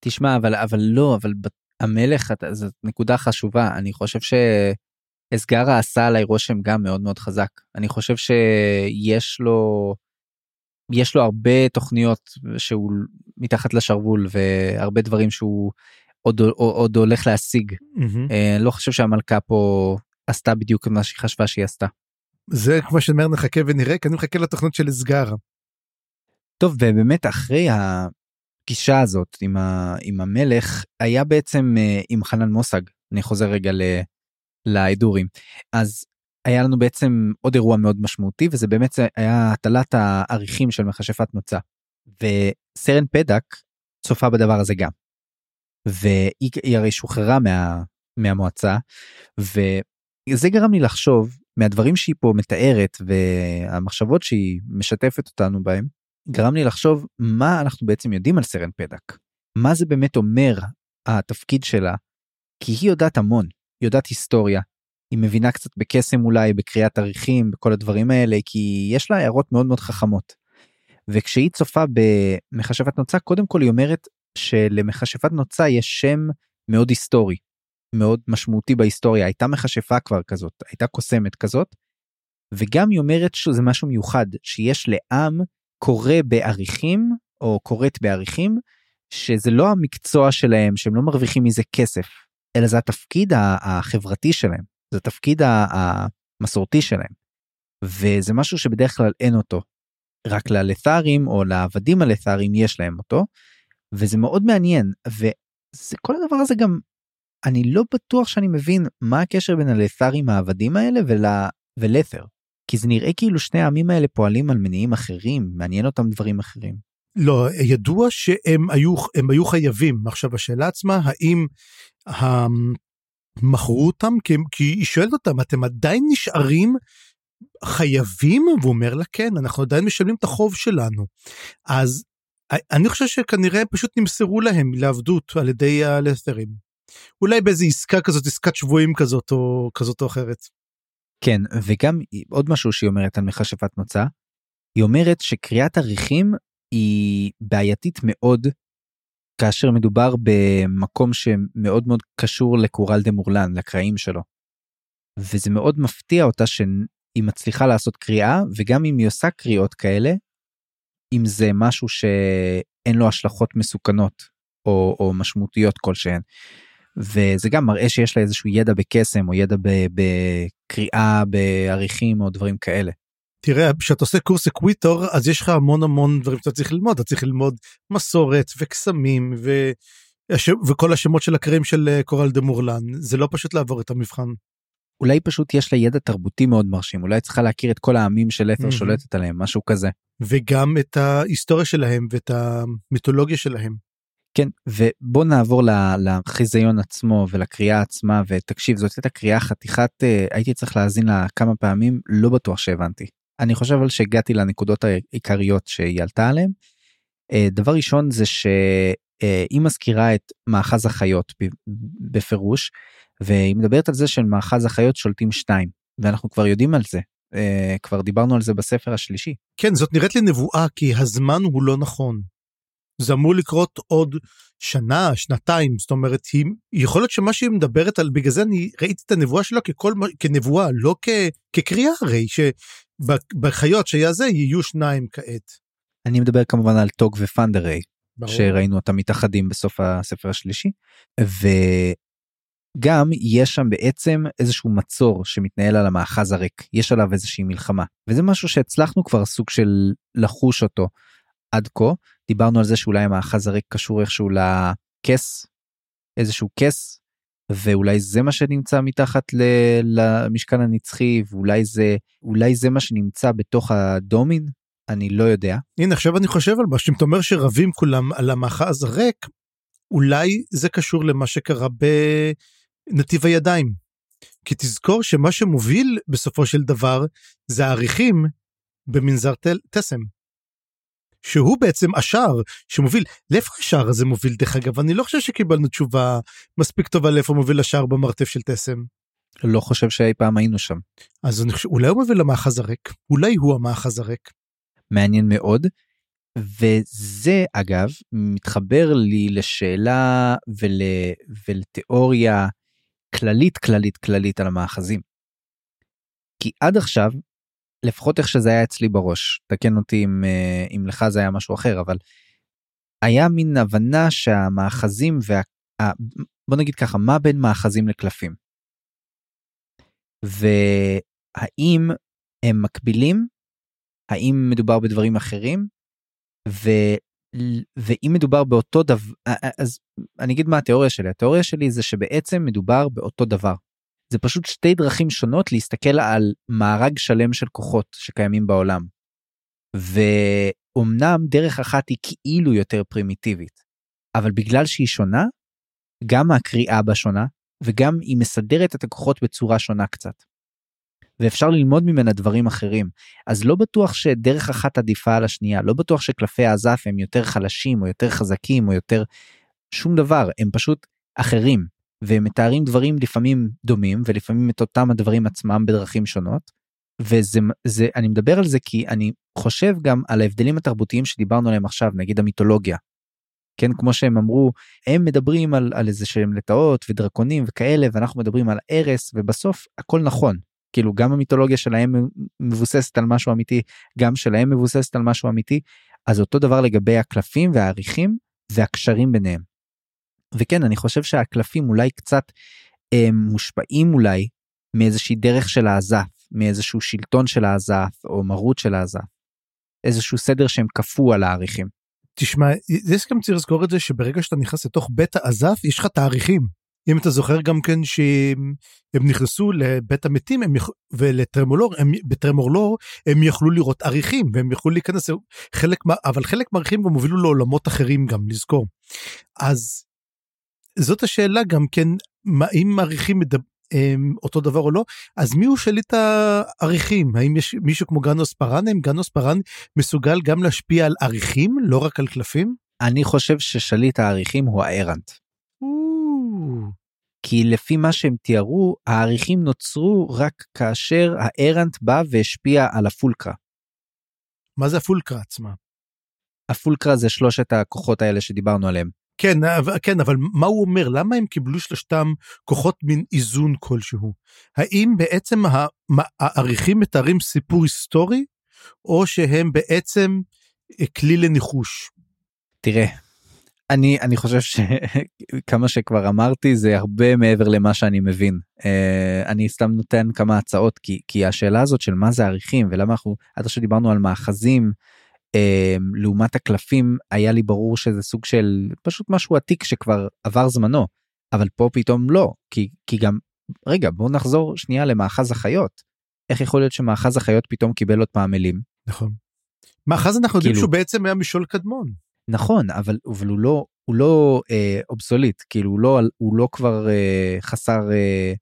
תשמע אבל אבל לא אבל המלך זאת נקודה חשובה אני חושב שאסגרה עשה עליי רושם גם מאוד מאוד חזק אני חושב שיש לו יש לו הרבה תוכניות שהוא מתחת לשרוול והרבה דברים שהוא עוד, עוד, עוד הולך להשיג. Mm-hmm. Uh, לא חושב שהמלכה פה עשתה בדיוק מה שהיא חשבה שהיא עשתה. זה כמו שאומר נחכה ונראה כי אני מחכה לתוכנית של אסגר. טוב ובאמת אחרי הפגישה הזאת עם, ה, עם המלך היה בעצם uh, עם חנן מושג אני חוזר רגע ל, להידורים אז היה לנו בעצם עוד אירוע מאוד משמעותי וזה באמת היה הטלת העריכים של מכשפת נוצה. וסרן פדק צופה בדבר הזה גם. והיא הרי שוחררה מה, מהמועצה וזה גרם לי לחשוב מהדברים שהיא פה מתארת והמחשבות שהיא משתפת אותנו בהם גרם לי לחשוב מה אנחנו בעצם יודעים על סרן פדק מה זה באמת אומר התפקיד שלה כי היא יודעת המון יודעת היסטוריה היא מבינה קצת בקסם אולי בקריאת תאריכים בכל הדברים האלה כי יש לה הערות מאוד מאוד חכמות. וכשהיא צופה במכשפת נוצה קודם כל היא אומרת שלמכשפת נוצה יש שם מאוד היסטורי מאוד משמעותי בהיסטוריה הייתה מכשפה כבר כזאת הייתה קוסמת כזאת. וגם היא אומרת שזה משהו מיוחד שיש לעם קורא בעריכים או קוראת בעריכים שזה לא המקצוע שלהם שהם לא מרוויחים מזה כסף אלא זה התפקיד החברתי שלהם זה התפקיד המסורתי שלהם. וזה משהו שבדרך כלל אין אותו. רק ללת'רים או לעבדים הלת'רים יש להם אותו. וזה מאוד מעניין וכל הדבר הזה גם אני לא בטוח שאני מבין מה הקשר בין הלת'רים העבדים האלה ול... ולת'ר. כי זה נראה כאילו שני העמים האלה פועלים על מניעים אחרים מעניין אותם דברים אחרים. לא ידוע שהם היו היו חייבים עכשיו השאלה עצמה האם מכרו אותם כי, כי היא שואלת אותם אתם עדיין נשארים חייבים והוא אומר לה כן אנחנו עדיין משלמים את החוב שלנו אז אני חושב שכנראה פשוט נמסרו להם לעבדות על ידי הלת'רים. אולי באיזה עסקה כזאת עסקת שבויים כזאת או כזאת או אחרת. כן וגם עוד משהו שהיא אומרת על מכשפת מוצא. היא אומרת שקריאת עריכים היא בעייתית מאוד כאשר מדובר במקום שמאוד מאוד קשור לקורל דה מורלן לקראים שלו. וזה מאוד מפתיע אותה שהיא מצליחה לעשות קריאה וגם אם היא עושה קריאות כאלה אם זה משהו אין לו השלכות מסוכנות או, או משמעותיות כלשהן. וזה גם מראה שיש לה איזשהו ידע בקסם או ידע בקריאה בעריכים או דברים כאלה. תראה, כשאתה עושה קורס אקוויטור, אז יש לך המון המון דברים שאתה צריך ללמוד, אתה צריך ללמוד מסורת וקסמים ו... וכל השמות של הקרים של אה, קורל דה מורלן, זה לא פשוט לעבור את המבחן. אולי פשוט יש לה ידע תרבותי מאוד מרשים, אולי צריכה להכיר את כל העמים של אפר mm-hmm. שולטת עליהם, משהו כזה. וגם את ההיסטוריה שלהם ואת המיתולוגיה שלהם. כן, ובוא נעבור לחיזיון עצמו ולקריאה עצמה, ותקשיב, זאת הייתה קריאה חתיכת, אה, הייתי צריך להאזין לה כמה פעמים, לא בטוח שהבנתי. אני חושב על שהגעתי לנקודות העיקריות שהיא עלתה עליהן. אה, דבר ראשון זה שהיא מזכירה את מאחז החיות בפירוש, והיא מדברת על זה של מאחז החיות שולטים שתיים, ואנחנו כבר יודעים על זה, אה, כבר דיברנו על זה בספר השלישי. כן, זאת נראית לי נבואה, כי הזמן הוא לא נכון. זה אמור לקרות עוד שנה, שנתיים, זאת אומרת, היא, יכול להיות שמה שהיא מדברת על, בגלל זה אני ראיתי את הנבואה שלה ככל, כנבואה, לא כ, כקריאה הרי, שבחיות שהיה זה יהיו שניים כעת. אני מדבר כמובן על טוג ופנדריי, שראינו אותם מתאחדים בסוף הספר השלישי, וגם יש שם בעצם איזשהו מצור שמתנהל על המאחז הריק, יש עליו איזושהי מלחמה, וזה משהו שהצלחנו כבר סוג של לחוש אותו עד כה, דיברנו על זה שאולי המאחז הריק קשור איכשהו לכס, איזשהו כס, ואולי זה מה שנמצא מתחת למשכן הנצחי, ואולי זה, אולי זה מה שנמצא בתוך הדומין, אני לא יודע. הנה עכשיו אני חושב על מה שאתה אומר שרבים כולם על המאחז הריק, אולי זה קשור למה שקרה בנתיב הידיים. כי תזכור שמה שמוביל בסופו של דבר זה העריכים במנזר תסם. שהוא בעצם השער שמוביל, לאיפה השער הזה מוביל דרך אגב? אני לא חושב שקיבלנו תשובה מספיק טובה לאיפה מוביל השער במרתף של תסם. לא חושב שאי פעם היינו שם. אז אני חושב, אולי הוא מוביל למאחז הריק, אולי הוא המאחז הריק. מעניין מאוד. וזה אגב מתחבר לי לשאלה ול, ולתיאוריה כללית כללית כללית על המאחזים. כי עד עכשיו לפחות איך שזה היה אצלי בראש, תקן אותי אם, אה, אם לך זה היה משהו אחר, אבל היה מין הבנה שהמאחזים וה... בוא נגיד ככה, מה בין מאחזים לקלפים? והאם הם מקבילים? האם מדובר בדברים אחרים? ו... ואם מדובר באותו דבר, אז אני אגיד מה התיאוריה שלי, התיאוריה שלי זה שבעצם מדובר באותו דבר. זה פשוט שתי דרכים שונות להסתכל על מארג שלם של כוחות שקיימים בעולם. ואומנם דרך אחת היא כאילו יותר פרימיטיבית, אבל בגלל שהיא שונה, גם הקריאה בה שונה, וגם היא מסדרת את הכוחות בצורה שונה קצת. ואפשר ללמוד ממנה דברים אחרים. אז לא בטוח שדרך אחת עדיפה על השנייה, לא בטוח שקלפי הזף הם יותר חלשים או יותר חזקים או יותר שום דבר, הם פשוט אחרים. והם מתארים דברים לפעמים דומים ולפעמים את אותם הדברים עצמם בדרכים שונות. וזה זה אני מדבר על זה כי אני חושב גם על ההבדלים התרבותיים שדיברנו עליהם עכשיו נגיד המיתולוגיה. כן כמו שהם אמרו הם מדברים על, על איזה שהם לטאות ודרקונים וכאלה ואנחנו מדברים על ארס ובסוף הכל נכון כאילו גם המיתולוגיה שלהם מבוססת על משהו אמיתי גם שלהם מבוססת על משהו אמיתי אז אותו דבר לגבי הקלפים והעריכים והקשרים ביניהם. וכן אני חושב שהקלפים אולי קצת הם, מושפעים אולי מאיזושהי דרך של האזף מאיזשהו שלטון של האזף או מרות של האזף. איזשהו סדר שהם כפו על העריכים. תשמע יש גם צריך לזכור את זה שברגע שאתה נכנס לתוך בית האזף יש לך תאריכים. אם אתה זוכר גם כן שהם נכנסו לבית המתים הם יכ... ולטרמולור הם בטרמולור הם יכלו לראות עריכים והם יכלו להיכנס חלק מה אבל חלק מהעריכים גם הובילו לעולמות אחרים גם לזכור. אז זאת השאלה גם כן, מה, אם מעריכים מדבר, אמ, אותו דבר או לא, אז מי הוא שליט העריכים? האם יש מישהו כמו גנוס פארן? האם גנוס פארן מסוגל גם להשפיע על עריכים, לא רק על קלפים? אני חושב ששליט העריכים הוא הארנט. כי לפי מה שהם תיארו, העריכים נוצרו רק כאשר הארנט בא והשפיע על הפולקרה. מה זה הפולקרה עצמה? הפולקרה זה שלושת הכוחות האלה שדיברנו עליהם. כן, כן, אבל מה הוא אומר? למה הם קיבלו שלושתם כוחות מין איזון כלשהו? האם בעצם העריכים מתארים סיפור היסטורי, או שהם בעצם אה, כלי לניחוש? תראה, אני אני חושב שכמה שכבר אמרתי זה הרבה מעבר למה שאני מבין uh, אני סתם נותן כמה הצעות כי כי השאלה הזאת של מה זה עריכים ולמה אנחנו עד עכשיו דיברנו על מאחזים לעומת הקלפים היה לי ברור שזה סוג של פשוט משהו עתיק שכבר עבר זמנו אבל פה פתאום לא כי כי גם רגע בוא נחזור שנייה למאחז החיות איך יכול להיות שמאחז החיות פתאום קיבל עוד פעם מילים נכון. מאחז אנחנו יודעים כאילו- שהוא בעצם היה משול קדמון. נכון אבל אבל הוא לא הוא לא אה, אובסוליט כאילו הוא לא הוא לא כבר אה, חסר אה,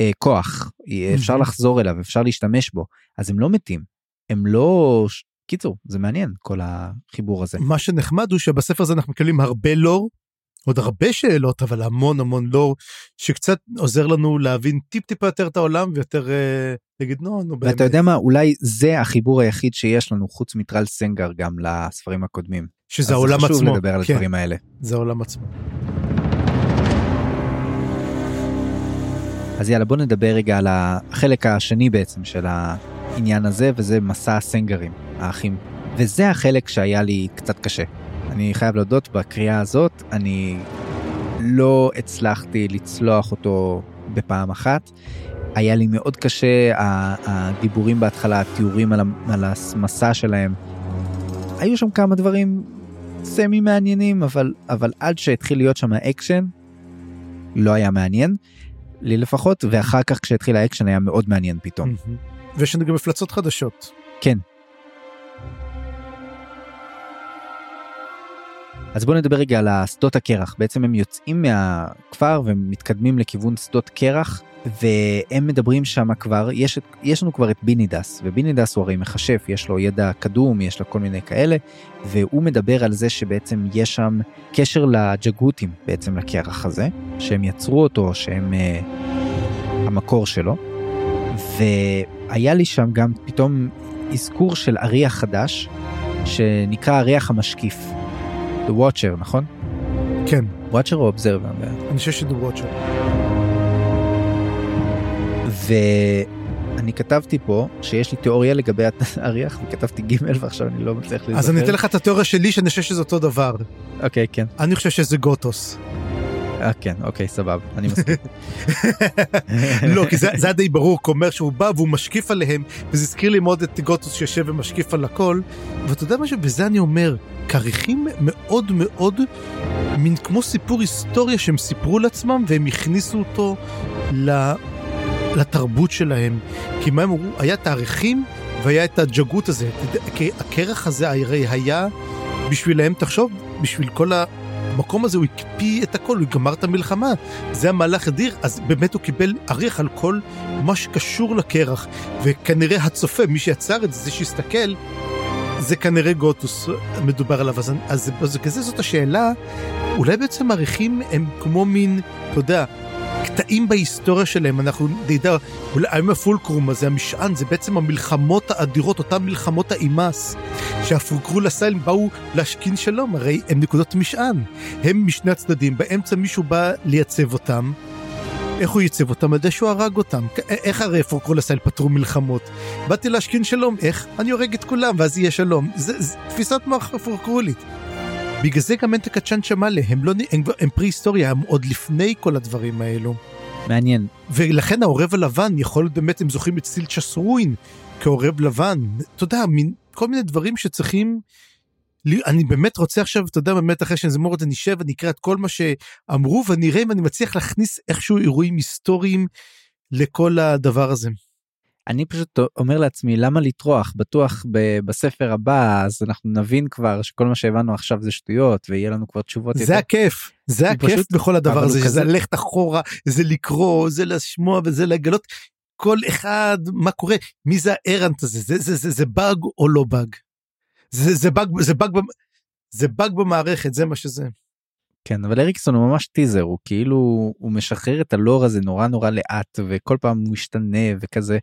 אה, כוח אפשר. לחזור אליו אפשר להשתמש בו אז הם לא מתים הם לא קיצור זה מעניין כל החיבור הזה מה שנחמד הוא שבספר הזה אנחנו מקבלים הרבה לור, עוד הרבה שאלות, אבל המון המון לור, שקצת עוזר לנו להבין טיפ טיפה יותר את העולם ויותר אה, להגיד נו נו באמת. ואתה יודע מה אולי זה החיבור היחיד שיש לנו חוץ מטרל סנגר גם לספרים הקודמים. שזה אז העולם זה חשוב עצמו. לדבר על כן, הדברים האלה. זה העולם עצמו. אז יאללה בוא נדבר רגע על החלק השני בעצם של העניין הזה וזה מסע הסנגרים האחים וזה החלק שהיה לי קצת קשה. אני חייב להודות בקריאה הזאת אני לא הצלחתי לצלוח אותו בפעם אחת. היה לי מאוד קשה הדיבורים בהתחלה התיאורים על, המסע שלהם. היו שם כמה דברים semi מעניינים אבל אבל עד שהתחיל להיות שם אקשן לא היה מעניין. לי לפחות ואחר כך כשהתחיל האקשן היה מאוד מעניין פתאום. מהמם. ויש לנו גם מפלצות חדשות. כן. אז בוא נדבר רגע על השדות הקרח בעצם הם יוצאים מהכפר ומתקדמים לכיוון שדות קרח והם מדברים שם כבר יש יש לנו כבר את בינידס ובינידס הוא הרי מכשף יש לו ידע קדום יש לו כל מיני כאלה והוא מדבר על זה שבעצם יש שם קשר לג'גותים בעצם לקרח הזה שהם יצרו אותו שהם אה, המקור שלו. והיה לי שם גם פתאום אזכור של אריח חדש שנקרא אריח המשקיף. The Watcher נכון? כן, Watcher או Observer? אני חושב שזה וואצ'ר. ואני כתבתי פה שיש לי תיאוריה לגבי האריח וכתבתי ג' ועכשיו אני לא מצליח להיזכר. אז אני אתן לך את התיאוריה שלי שאני חושב שזה אותו דבר. אוקיי כן. אני חושב שזה גוטוס. אה, כן אוקיי סבבה אני מסכים. לא, כי זה, היה די ברור, כי הוא אומר שהוא בא והוא משקיף עליהם, וזה הזכיר לי מאוד את גוטוס שיושב ומשקיף על הכל, ואתה יודע משהו, בזה אני אומר, כריכים מאוד מאוד, מין כמו סיפור היסטוריה שהם סיפרו לעצמם, והם הכניסו אותו. לתרבות שלהם. כי מה הם אמרו? היה תאריכים והיה את הג'גות הזה. כי הקרח הזה הרי היה בשבילהם, תחשוב, בשביל כל. המקום הזה הוא הקפיא את הכל, הוא גמר את המלחמה. זה המהלך אדיר, אז באמת הוא קיבל אריח על כל מה שקשור לקרח. וכנראה הצופה, מי שיצר את זה, זה שהסתכל, זה כנראה גוטוס מדובר עליו. אז, אז, אז כזה זאת השאלה, אולי בעצם עריכים הם כמו מין, אתה יודע, קטעים בהיסטוריה שלהם, אנחנו נדע, היום הפולקרום הזה, המשען, זה בעצם המלחמות האדירות, אותן מלחמות האימאס, שהפולקרו לסייל באו להשכין שלום, הרי הם נקודות משען, הם משני הצדדים, באמצע מישהו בא לייצב אותם. איך הוא ייצב אותם? על ידי שהוא הרג אותם. כ- איך הרי פולקרו לסייל פתרו מלחמות? באתי להשכין שלום, איך? אני הורג את כולם ואז יהיה שלום. זה תפיסת מוח פולקרולית. בגלל זה גם אין את הקצ'אן שמאלה, הם, לא, הם, הם פרי היסטוריה, הם עוד לפני כל הדברים האלו. מעניין. ולכן העורב הלבן יכול להיות באמת, הם זוכרים את סילצ'ס רואין כעורב לבן. אתה יודע, מין, כל מיני דברים שצריכים... לי- אני באמת רוצה עכשיו, אתה יודע, באמת אחרי שנזמור את זה, נשב ונקרא את כל מה שאמרו, ונראה אם אני מצליח להכניס איכשהו אירועים היסטוריים לכל הדבר הזה. אני פשוט אומר לעצמי למה לטרוח בטוח ב- בספר הבא אז אנחנו נבין כבר שכל מה שהבנו עכשיו זה שטויות ויהיה לנו כבר תשובות זה הכיף, זה הכיף פשוט- בכל הדבר הזה, שזה כזה- ללכת אחורה, זה לקרוא, זה לשמוע וזה לגלות כל אחד מה קורה, מי זה הארנט הזה, זה, זה, זה, זה באג או לא באג. זה, זה באג, זה באג, זה באג במערכת, זה מה שזה. כן אבל אריקסון הוא ממש טיזר הוא כאילו הוא משחרר את הלור הזה נורא נורא לאט וכל פעם הוא משתנה וכזה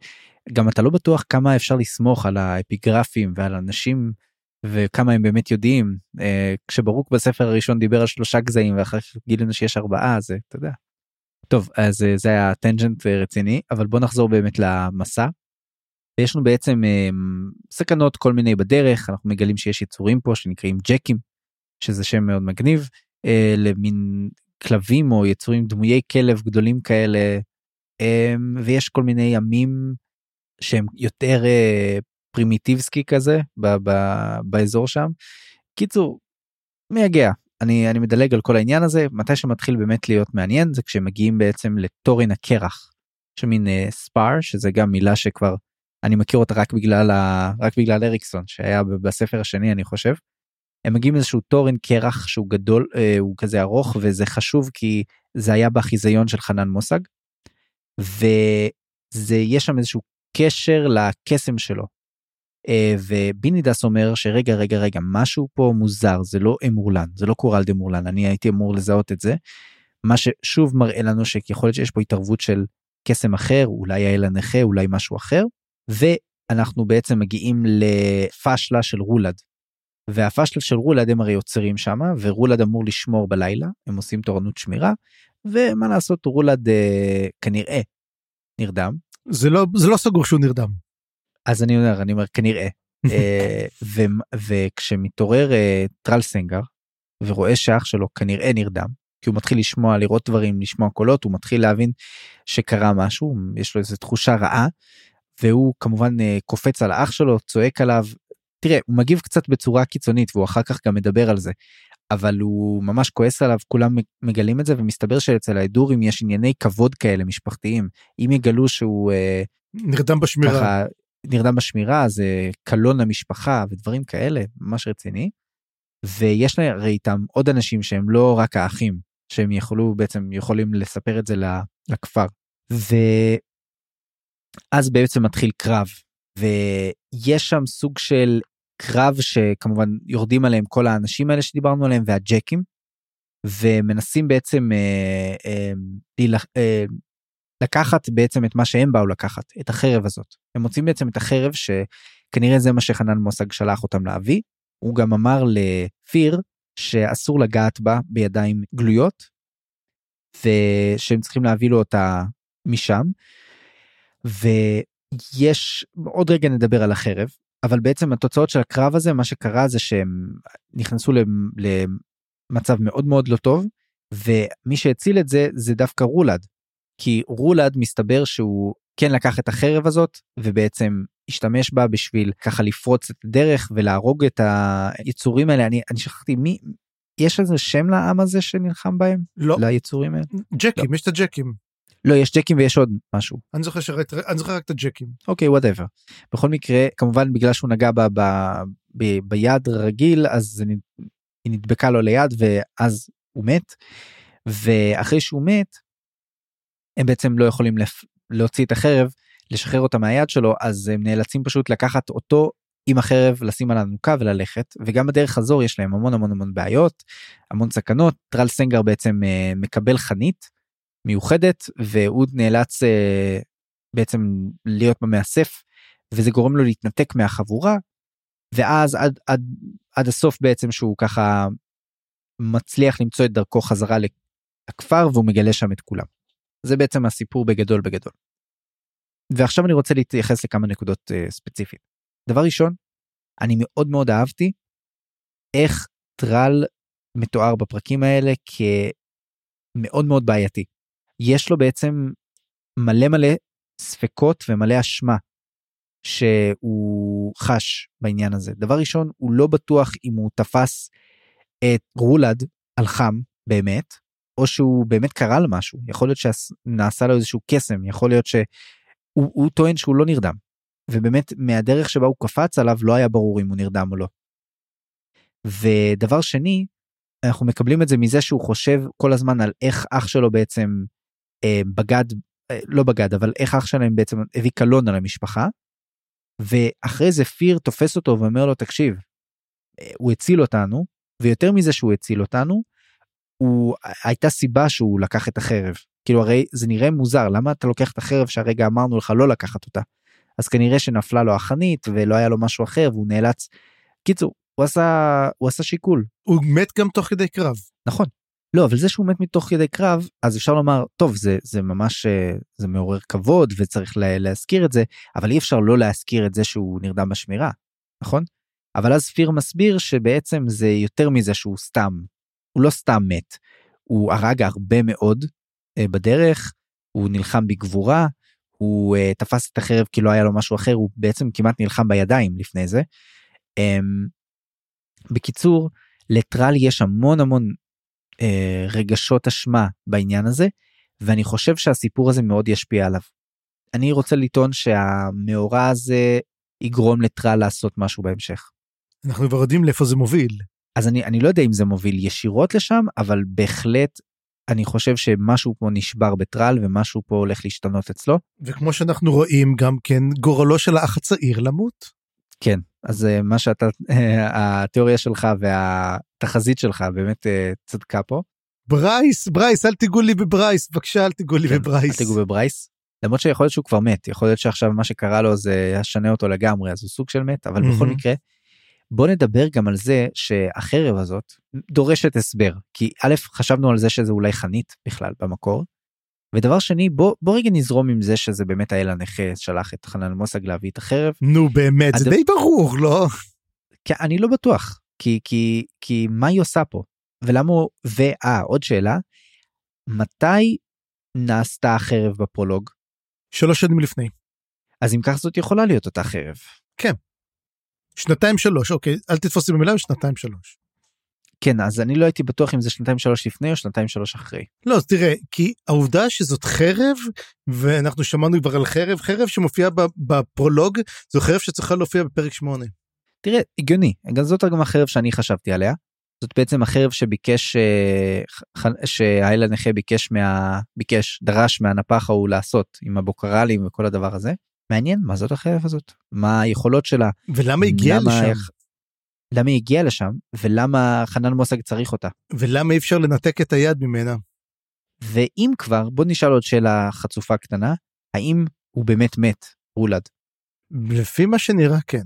גם אתה לא בטוח כמה אפשר לסמוך על האפיגרפים ועל אנשים וכמה הם באמת יודעים אה, כשברוק בספר הראשון דיבר על שלושה גזעים ואחר כך גילינו שיש ארבעה זה אתה יודע. טוב אז אה, זה היה טנג'נט אה, רציני אבל בוא נחזור באמת למסע. יש לנו בעצם אה, סכנות כל מיני בדרך אנחנו מגלים שיש יצורים פה שנקראים ג'קים שזה שם מאוד מגניב, אה, למין כלבים או יצורים דמויי כלב גדולים כאלה, אה, ויש כל מיני ימים שהם יותר אה, פרימיטיבסקי כזה ב, ב, באזור שם. קיצור, מייגע. אני, אני מדלג על כל העניין הזה, מתי שמתחיל באמת להיות מעניין זה כשמגיעים בעצם לתורן הקרח, שמין אה, ספאר, שזה גם מילה שכבר אני מכיר אותה רק בגלל, ה, רק בגלל אריקסון שהיה בספר השני אני חושב. הם מגיעים לאיזשהו תורן קרח שהוא גדול, אה, הוא כזה ארוך וזה חשוב כי זה היה בחיזיון של חנן מושג. וזה יש שם איזשהו קשר לקסם שלו. אה, ובינידס אומר שרגע רגע רגע משהו פה מוזר זה לא אמורלן זה לא קורל דה מורלן אני הייתי אמור לזהות את זה. מה ששוב מראה לנו שיכול להיות שיש פה התערבות של קסם אחר אולי האל הנכה אולי משהו אחר ואנחנו בעצם מגיעים לפשלה של רולד. והפשלה של רולד הם הרי עוצרים שם ורולד אמור לשמור בלילה הם עושים תורנות שמירה ומה לעשות רולד אה, כנראה נרדם. זה לא זה לא סגור שהוא נרדם. אז אני אומר אני אומר כנראה אה, ו, וכשמתעורר אה, טרל סנגר ורואה שאח שלו כנראה נרדם כי הוא מתחיל לשמוע לראות דברים לשמוע קולות הוא מתחיל להבין שקרה משהו יש לו איזה תחושה רעה והוא כמובן אה, קופץ על האח שלו צועק עליו תראה הוא מגיב קצת בצורה קיצונית והוא אחר כך גם מדבר על זה אבל הוא ממש כועס עליו כולם מגלים את זה ומסתבר שאצל ההדורים יש ענייני כבוד כאלה משפחתיים אם יגלו שהוא נרדם בשמירה ככה, נרדם בשמירה זה קלון למשפחה ודברים כאלה ממש רציני. ויש לה הרי איתם עוד אנשים שהם לא רק האחים שהם יכולו בעצם יכולים לספר את זה לכפר. ואז בעצם מתחיל קרב ויש שם סוג של קרב שכמובן יורדים עליהם כל האנשים האלה שדיברנו עליהם והג'קים ומנסים בעצם אה, אה, אה, לקחת בעצם את מה שהם באו לקחת את החרב הזאת הם מוצאים בעצם את החרב שכנראה זה מה שחנן מושג שלח אותם להביא הוא גם אמר לפיר שאסור לגעת בה בידיים גלויות ושהם צריכים להביא לו אותה משם. ויש עוד רגע נדבר על החרב אבל בעצם התוצאות של הקרב הזה מה שקרה זה שהם נכנסו למצב מאוד מאוד לא טוב ומי שהציל את זה זה דווקא רולד כי רולד מסתבר שהוא כן לקח את החרב הזאת ובעצם השתמש בה בשביל ככה לפרוץ את הדרך ולהרוג את היצורים האלה. אני אני שכחתי מי יש איזה שם לעם הזה שנלחם בהם? לא. ליצורים האלה? ג'קים לא. יש את הג'קים לא יש ג'קים ויש עוד משהו. אני זוכר שראית אני זוכר רק את הג'קים. אוקיי whatever בכל מקרה כמובן בגלל שהוא נגע בה ב, ב, ביד רגיל אז היא נדבקה לו ליד ואז הוא מת. ואחרי שהוא מת הם בעצם לא יכולים לפ... להוציא את החרב לשחרר אותה מהיד שלו אז הם נאלצים פשוט לקחת אותו עם החרב לשים על הנוקה וללכת. וגם בדרך חזור יש להם המון המון המון בעיות המון סכנות. טרל סנגר בעצם אה, מקבל חנית מיוחדת והוא נאלץ אה, בעצם להיות במאסף וזה גורם לו להתנתק מהחבורה ואז עד עד עד הסוף בעצם שהוא ככה מצליח למצוא את דרכו חזרה לכפר והוא מגלה שם את כולם. זה בעצם הסיפור בגדול בגדול. ועכשיו אני רוצה להתייחס לכמה נקודות uh, ספציפית. דבר ראשון, אני מאוד מאוד אהבתי איך טרל מתואר בפרקים האלה כמאוד מאוד בעייתי. יש לו בעצם מלא מלא ספקות ומלא אשמה שהוא חש בעניין הזה. דבר ראשון, הוא לא בטוח אם הוא תפס את רולד על חם באמת, או שהוא באמת קרה לו משהו יכול להיות שנעשה לו איזשהו קסם יכול להיות שהוא טוען שהוא לא נרדם ובאמת מהדרך שבה הוא קפץ עליו לא היה ברור אם הוא נרדם או לא. ודבר שני אנחנו מקבלים את זה מזה שהוא חושב כל הזמן על איך אח שלו בעצם בגד אה, לא בגד אבל איך אח שלהם בעצם הביא קלון על המשפחה. ואחרי זה פיר תופס אותו ואומר לו תקשיב אה, הוא הציל אותנו ויותר מזה שהוא הציל אותנו הוא הייתה סיבה שהוא לקח את החרב כאילו הרי זה נראה מוזר למה אתה לוקח את החרב שהרגע אמרנו לך לא לקחת אותה. אז כנראה שנפלה לו החנית ולא היה לו משהו אחר והוא נאלץ. קיצור הוא עשה הוא עשה שיקול. הוא מת גם תוך כדי קרב. נכון. לא אבל זה שהוא מת מתוך כדי קרב אז אפשר לומר טוב זה זה ממש אה, זה מעורר כבוד וצריך לה, להזכיר את זה אבל אי אפשר לא להזכיר את זה שהוא נרדם בשמירה נכון אבל אז פיר מסביר שבעצם זה יותר מזה שהוא סתם, הוא לא סתם מת, הוא הרג הרבה מאוד אה, בדרך, הוא נלחם בגבורה, הוא uh, תפס את החרב כי לא היה לו משהו אחר, הוא בעצם כמעט נלחם בידיים לפני זה. Um, בקיצור, לטרל יש המון המון uh, רגשות אשמה בעניין הזה, ואני חושב שהסיפור הזה מאוד ישפיע עליו. אני רוצה לטעון שהמאורע הזה יגרום לטרל לעשות משהו בהמשך. אנחנו כבר יודעים לאיפה זה מוביל. אז אני, אני לא יודע אם זה מוביל ישירות לשם, אבל בהחלט אני חושב שמשהו פה נשבר בטרל ומשהו פה הולך להשתנות אצלו. וכמו שאנחנו רואים גם כן גורלו של האח הצעיר למות. כן, אז אה, מה שאתה, התיאוריה שלך והתחזית שלך באמת אה, צדקה פה. ברייס, ברייס, אל תיגעו לי בברייס, בבקשה אל תיגעו לי כן, בברייס. אל תיגעו בברייס. למרות שיכול להיות שהוא כבר מת, יכול להיות שעכשיו מה שקרה לו זה ישנה אותו לגמרי, אז הוא סוג של מת, אבל בכל מהמם. מקרה, בוא נדבר גם על זה שהחרב הזאת דורשת הסבר, כי א', חשבנו על זה שזה אולי חנית בכלל במקור, ודבר שני, בוא, בוא רגע נזרום עם זה שזה באמת האל הנכה שלח את חנן מוסג להביא את החרב, נו באמת, זה הדבר- די ברור, לא? כי אני לא בטוח, כי, כי, כי מה היא עושה פה? ולמה הוא, ואה, עוד שאלה, מתי נעשתה החרב בפרולוג? שלוש שנים לפני. אז אם כך זאת יכולה להיות אותה חרב. שנתיים שלוש, אוקיי, אל תתפוס לי במילה, שנתיים שלוש. כן, אז אני לא הייתי בטוח אם זה שנתיים שלוש לפני או שנתיים שלוש אחרי. לא, אז תראה, כי העובדה שזאת חרב, ואנחנו שמענו כבר על חרב, חרב שמופיעה בפרולוג, זו חרב שצריכה להופיע בפרק שמונה. תראה, הגיוני, גם זאת גם החרב שאני חשבתי עליה. זאת בעצם החרב שביקש, אה, שהאל הנכה ביקש מה... ביקש, דרש מהנפח ההוא לעשות עם הבוקרלים וכל הדבר הזה. מעניין, מה זאת החרב הזאת? מה היכולות שלה? ולמה הגיע למה- לשם? למה היא הגיעה לשם? ולמה חנן מוסג צריך אותה? ולמה אי אפשר לנתק את היד ממנה? ואם כבר, בוא נשאל עוד שאלה חצופה קטנה, האם הוא באמת מת, רולד? לפי מה שנראה כן.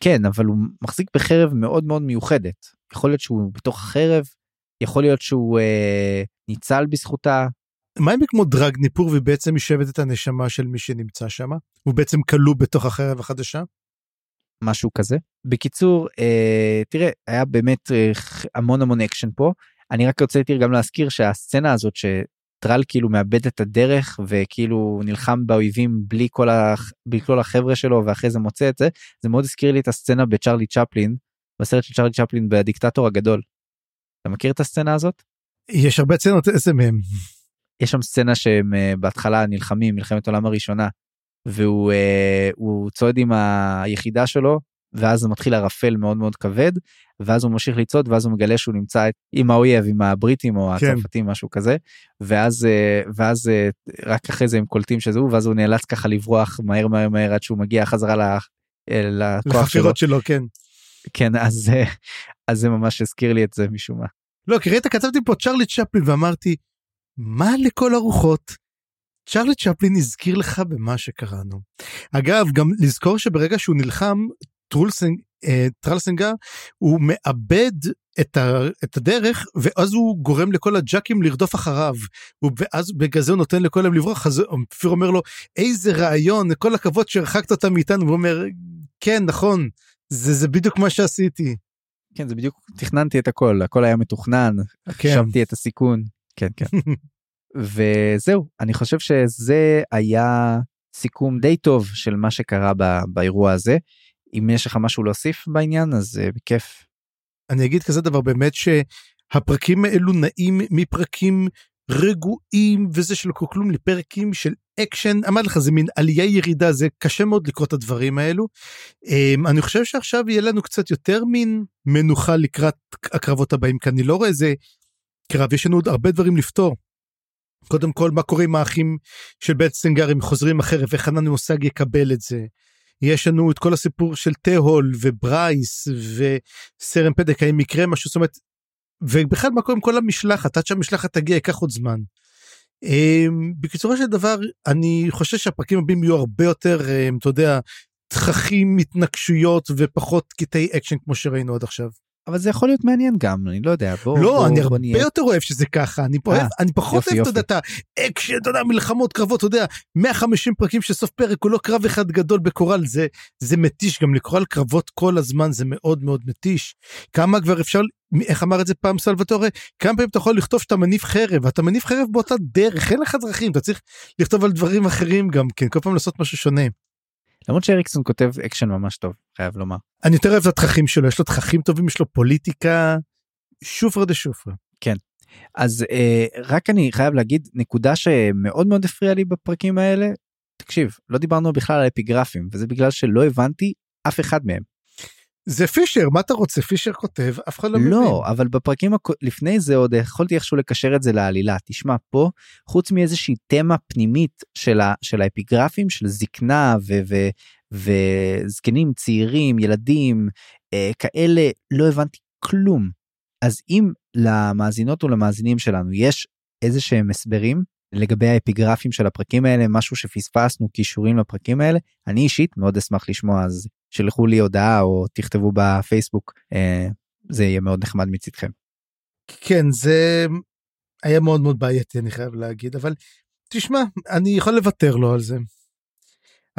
כן, אבל הוא מחזיק בחרב מאוד מאוד מיוחדת. יכול להיות שהוא בתוך החרב, יכול להיות שהוא אה, ניצל בזכותה. מה אם כמו דרגניפור והיא בעצם שואבת את הנשמה של מי שנמצא שם? הוא בעצם כלוא בתוך החרב החדשה? משהו כזה. בקיצור, אה, תראה, היה באמת אה, המון המון אקשן פה. אני רק רציתי גם להזכיר שהסצנה הזאת שטרל כאילו מאבד את הדרך וכאילו נלחם באויבים בלי כל, ה... בלי כל החבר'ה שלו ואחרי זה מוצא את זה, זה מאוד הזכיר לי את הסצנה בצ'רלי צ'פלין, בסרט של צ'רלי צ'פלין בדיקטטור הגדול. אתה מכיר את הסצנה הזאת? יש הרבה צנות, איזה מהם? יש שם סצנה שהם אה, בהתחלה נלחמים מלחמת העולם הראשונה והוא אה, צועד עם היחידה שלו ואז זה מתחיל ערפל מאוד מאוד כבד ואז הוא ממשיך לצעוד ואז הוא מגלה שהוא נמצא עם האויב עם הבריטים או כן. הצרפתים משהו כזה ואז אה, ואז אה, רק אחרי זה הם קולטים שזה הוא ואז הוא נאלץ ככה לברוח מהר מהר מהר עד שהוא מגיע חזרה ל- אה, לכוח שלו לחפירות שלו, כן. כן אז אז זה ממש הזכיר לי את זה משום מה. לא, כי ראית, כתבתי פה צ'רלי צ'פלין ואמרתי, מה לכל הרוחות? צ'רלי צ'פלין הזכיר לך במה שקראנו. אגב, גם לזכור שברגע שהוא נלחם, טרולסנג, אה, טרלסנגר, הוא מאבד את, ה, את הדרך, ואז הוא גורם לכל הג'אקים לרדוף אחריו. הוא, ואז בגלל זה הוא נותן לכולם לברוח, אז פיר אומר לו, איזה רעיון, כל הכבוד שהרחקת אותם מאיתנו, והוא אומר, כן, נכון, זה, זה בדיוק מה שעשיתי. כן זה בדיוק תכננתי את הכל הכל היה מתוכנן כן. חשבתי את הסיכון כן כן וזהו אני חושב שזה היה סיכום די טוב של מה שקרה ב- באירוע הזה אם יש לך משהו להוסיף בעניין אז uh, בכיף אני אגיד כזה דבר באמת שהפרקים האלו נעים מפרקים רגועים וזה קורה כלום לפרקים של אקשן אמרתי לך זה מין עלייה ירידה זה קשה מאוד לקרוא את הדברים האלו. אמ, אני חושב שעכשיו יהיה לנו קצת יותר מין מנוחה לקראת הקרבות הבאים כי אני לא רואה איזה קרב יש לנו עוד הרבה דברים לפתור. קודם כל מה קורה עם האחים של בית סנגר הם חוזרים אחרת וחנן מוסאג יקבל את זה. יש לנו את כל הסיפור של תהול וברייס וסרן פדק האם יקרה משהו זאת אומרת ובכלל מה קורה עם כל המשלחת עד שהמשלחת תגיע ייקח עוד זמן. אמ, בקיצורו של דבר אני חושב שהפרקים הבאים יהיו הרבה יותר אמ, אתה יודע תככים התנגשויות ופחות קטעי אקשן כמו שראינו עד עכשיו. אבל זה יכול להיות מעניין גם, אני לא יודע, בוא, לא, בוא, אני בוא הרבה נהיה... יותר אוהב שזה ככה, אני פה אה, אני פחות יופי, אוהב, אתה יודע, את האקשן, אתה יודע, מלחמות, קרבות, אתה יודע, 150 פרקים של סוף פרק, הוא לא קרב אחד גדול בקורל, זה, זה מתיש, גם לקרוא על קרבות כל הזמן זה מאוד מאוד מתיש. כמה כבר אפשר, איך אמר את זה פעם סלווטורה? כמה פעמים אתה יכול לכתוב שאתה מניף חרב, אתה מניף חרב באותה דרך, אין לך דרכים, אתה צריך לכתוב על דברים אחרים גם כן, כל פעם לעשות משהו שונה. למרות שאריקסון כותב אקשן ממש טוב, חייב לומר. אני יותר אוהב את התככים שלו, יש לו תככים טובים, יש לו פוליטיקה, שופרא דשופרא. אז אה, רק אני חייב להגיד נקודה שמאוד מאוד הפריעה לי בפרקים האלה. תקשיב, לא דיברנו בכלל על אפיגרפים, וזה בגלל שלא הבנתי אף אחד מהם. זה פישר, מה אתה רוצה? פישר כותב, אף אחד לא מבין. לא, אבל בפרקים הקו- לפני זה עוד יכולתי איכשהו לקשר את זה לעלילה. תשמע, פה, חוץ מאיזושהי תמה פנימית של, ה, של האפיגרפים, של זקנה ו, ו, וזקנים צעירים, ילדים, אה, כאלה, לא הבנתי כלום. אז אם למאזינות ולמאזינים שלנו יש איזה שהם הסברים לגבי האפיגרפים של הפרקים האלה, משהו שפספסנו, קישורים לפרקים האלה, אני אישית מאוד אשמח לשמוע, אז שלחו לי הודעה או תכתבו בפייסבוק, אה, זה יהיה מאוד נחמד מצדכם. כן, זה היה מאוד מאוד בעייתי, אני חייב להגיד, אבל תשמע, אני יכול לוותר לו על זה.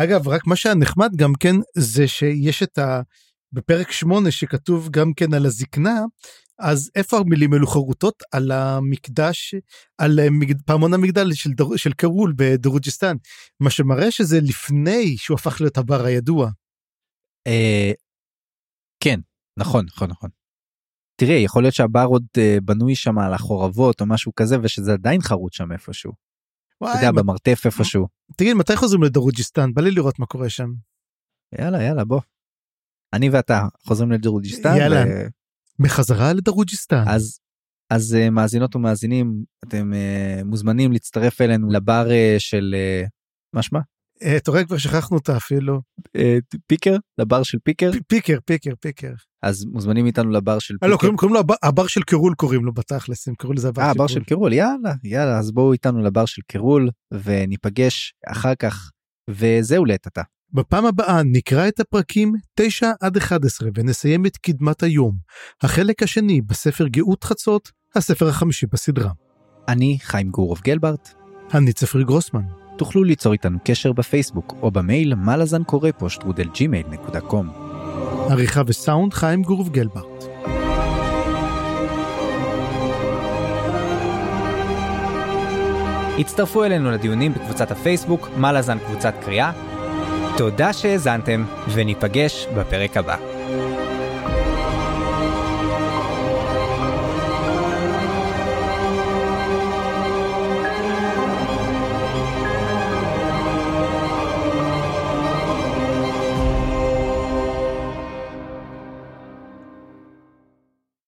אגב, רק מה שהיה נחמד גם כן, זה שיש את ה... בפרק 8 שכתוב גם כן על הזקנה, אז איפה המילים האלו חרוטות? על המקדש, על מגד... פעמון המגדל של, דר... של קרול בדרוג'יסטן, מה שמראה שזה לפני שהוא הפך להיות הבר הידוע. אה, כן, נכון, נכון, נכון. תראה, יכול להיות שהבר עוד אה, בנוי שם על החורבות או משהו כזה, ושזה עדיין חרוט שם איפשהו. וואי, אתה יודע, מה- במרתף איפשהו. תגיד, מתי חוזרים לדרוג'יסטן? בא לי לראות מה קורה שם. יאללה, יאללה, בוא. אני ואתה חוזרים לדרוג'יסטן. יאללה. ו- בחזרה לדרוג'יסטן. אז אז אה, מאזינות ומאזינים אתם אה, מוזמנים להצטרף אלינו לבר אה, של אה, מה שמה אתה רואה, כבר שכחנו אותה אפילו. אה, פיקר לבר של פיקר פיקר, פיקר, פיקר. אז מוזמנים איתנו לבר של אה, לא, פיקר. קוראים קוראים לו הבר- הבר של קירול קוראים לו בתכלס, הם קראו לזה הבר אה של בר של קירול. קירול יאללה יאללה אז בואו איתנו לבר של קירול וניפגש אחר כך וזהו לעת עתה. בפעם הבאה נקרא את הפרקים 9 עד 11 ונסיים את קדמת היום, החלק השני בספר גאות חצות, הספר החמישי בסדרה. אני חיים גורוב גלברט אני צפרי גרוסמן. תוכלו ליצור איתנו קשר בפייסבוק או במייל מה לזן קורא פה שטרודל ג'ימייל נקודה קום. עריכה וסאונד חיים גורוב גלברט. הצטרפו אלינו לדיונים בקבוצת הפייסבוק, מה לזן קבוצת קריאה. תודה שהאזנתם, וניפגש בפרק הבא.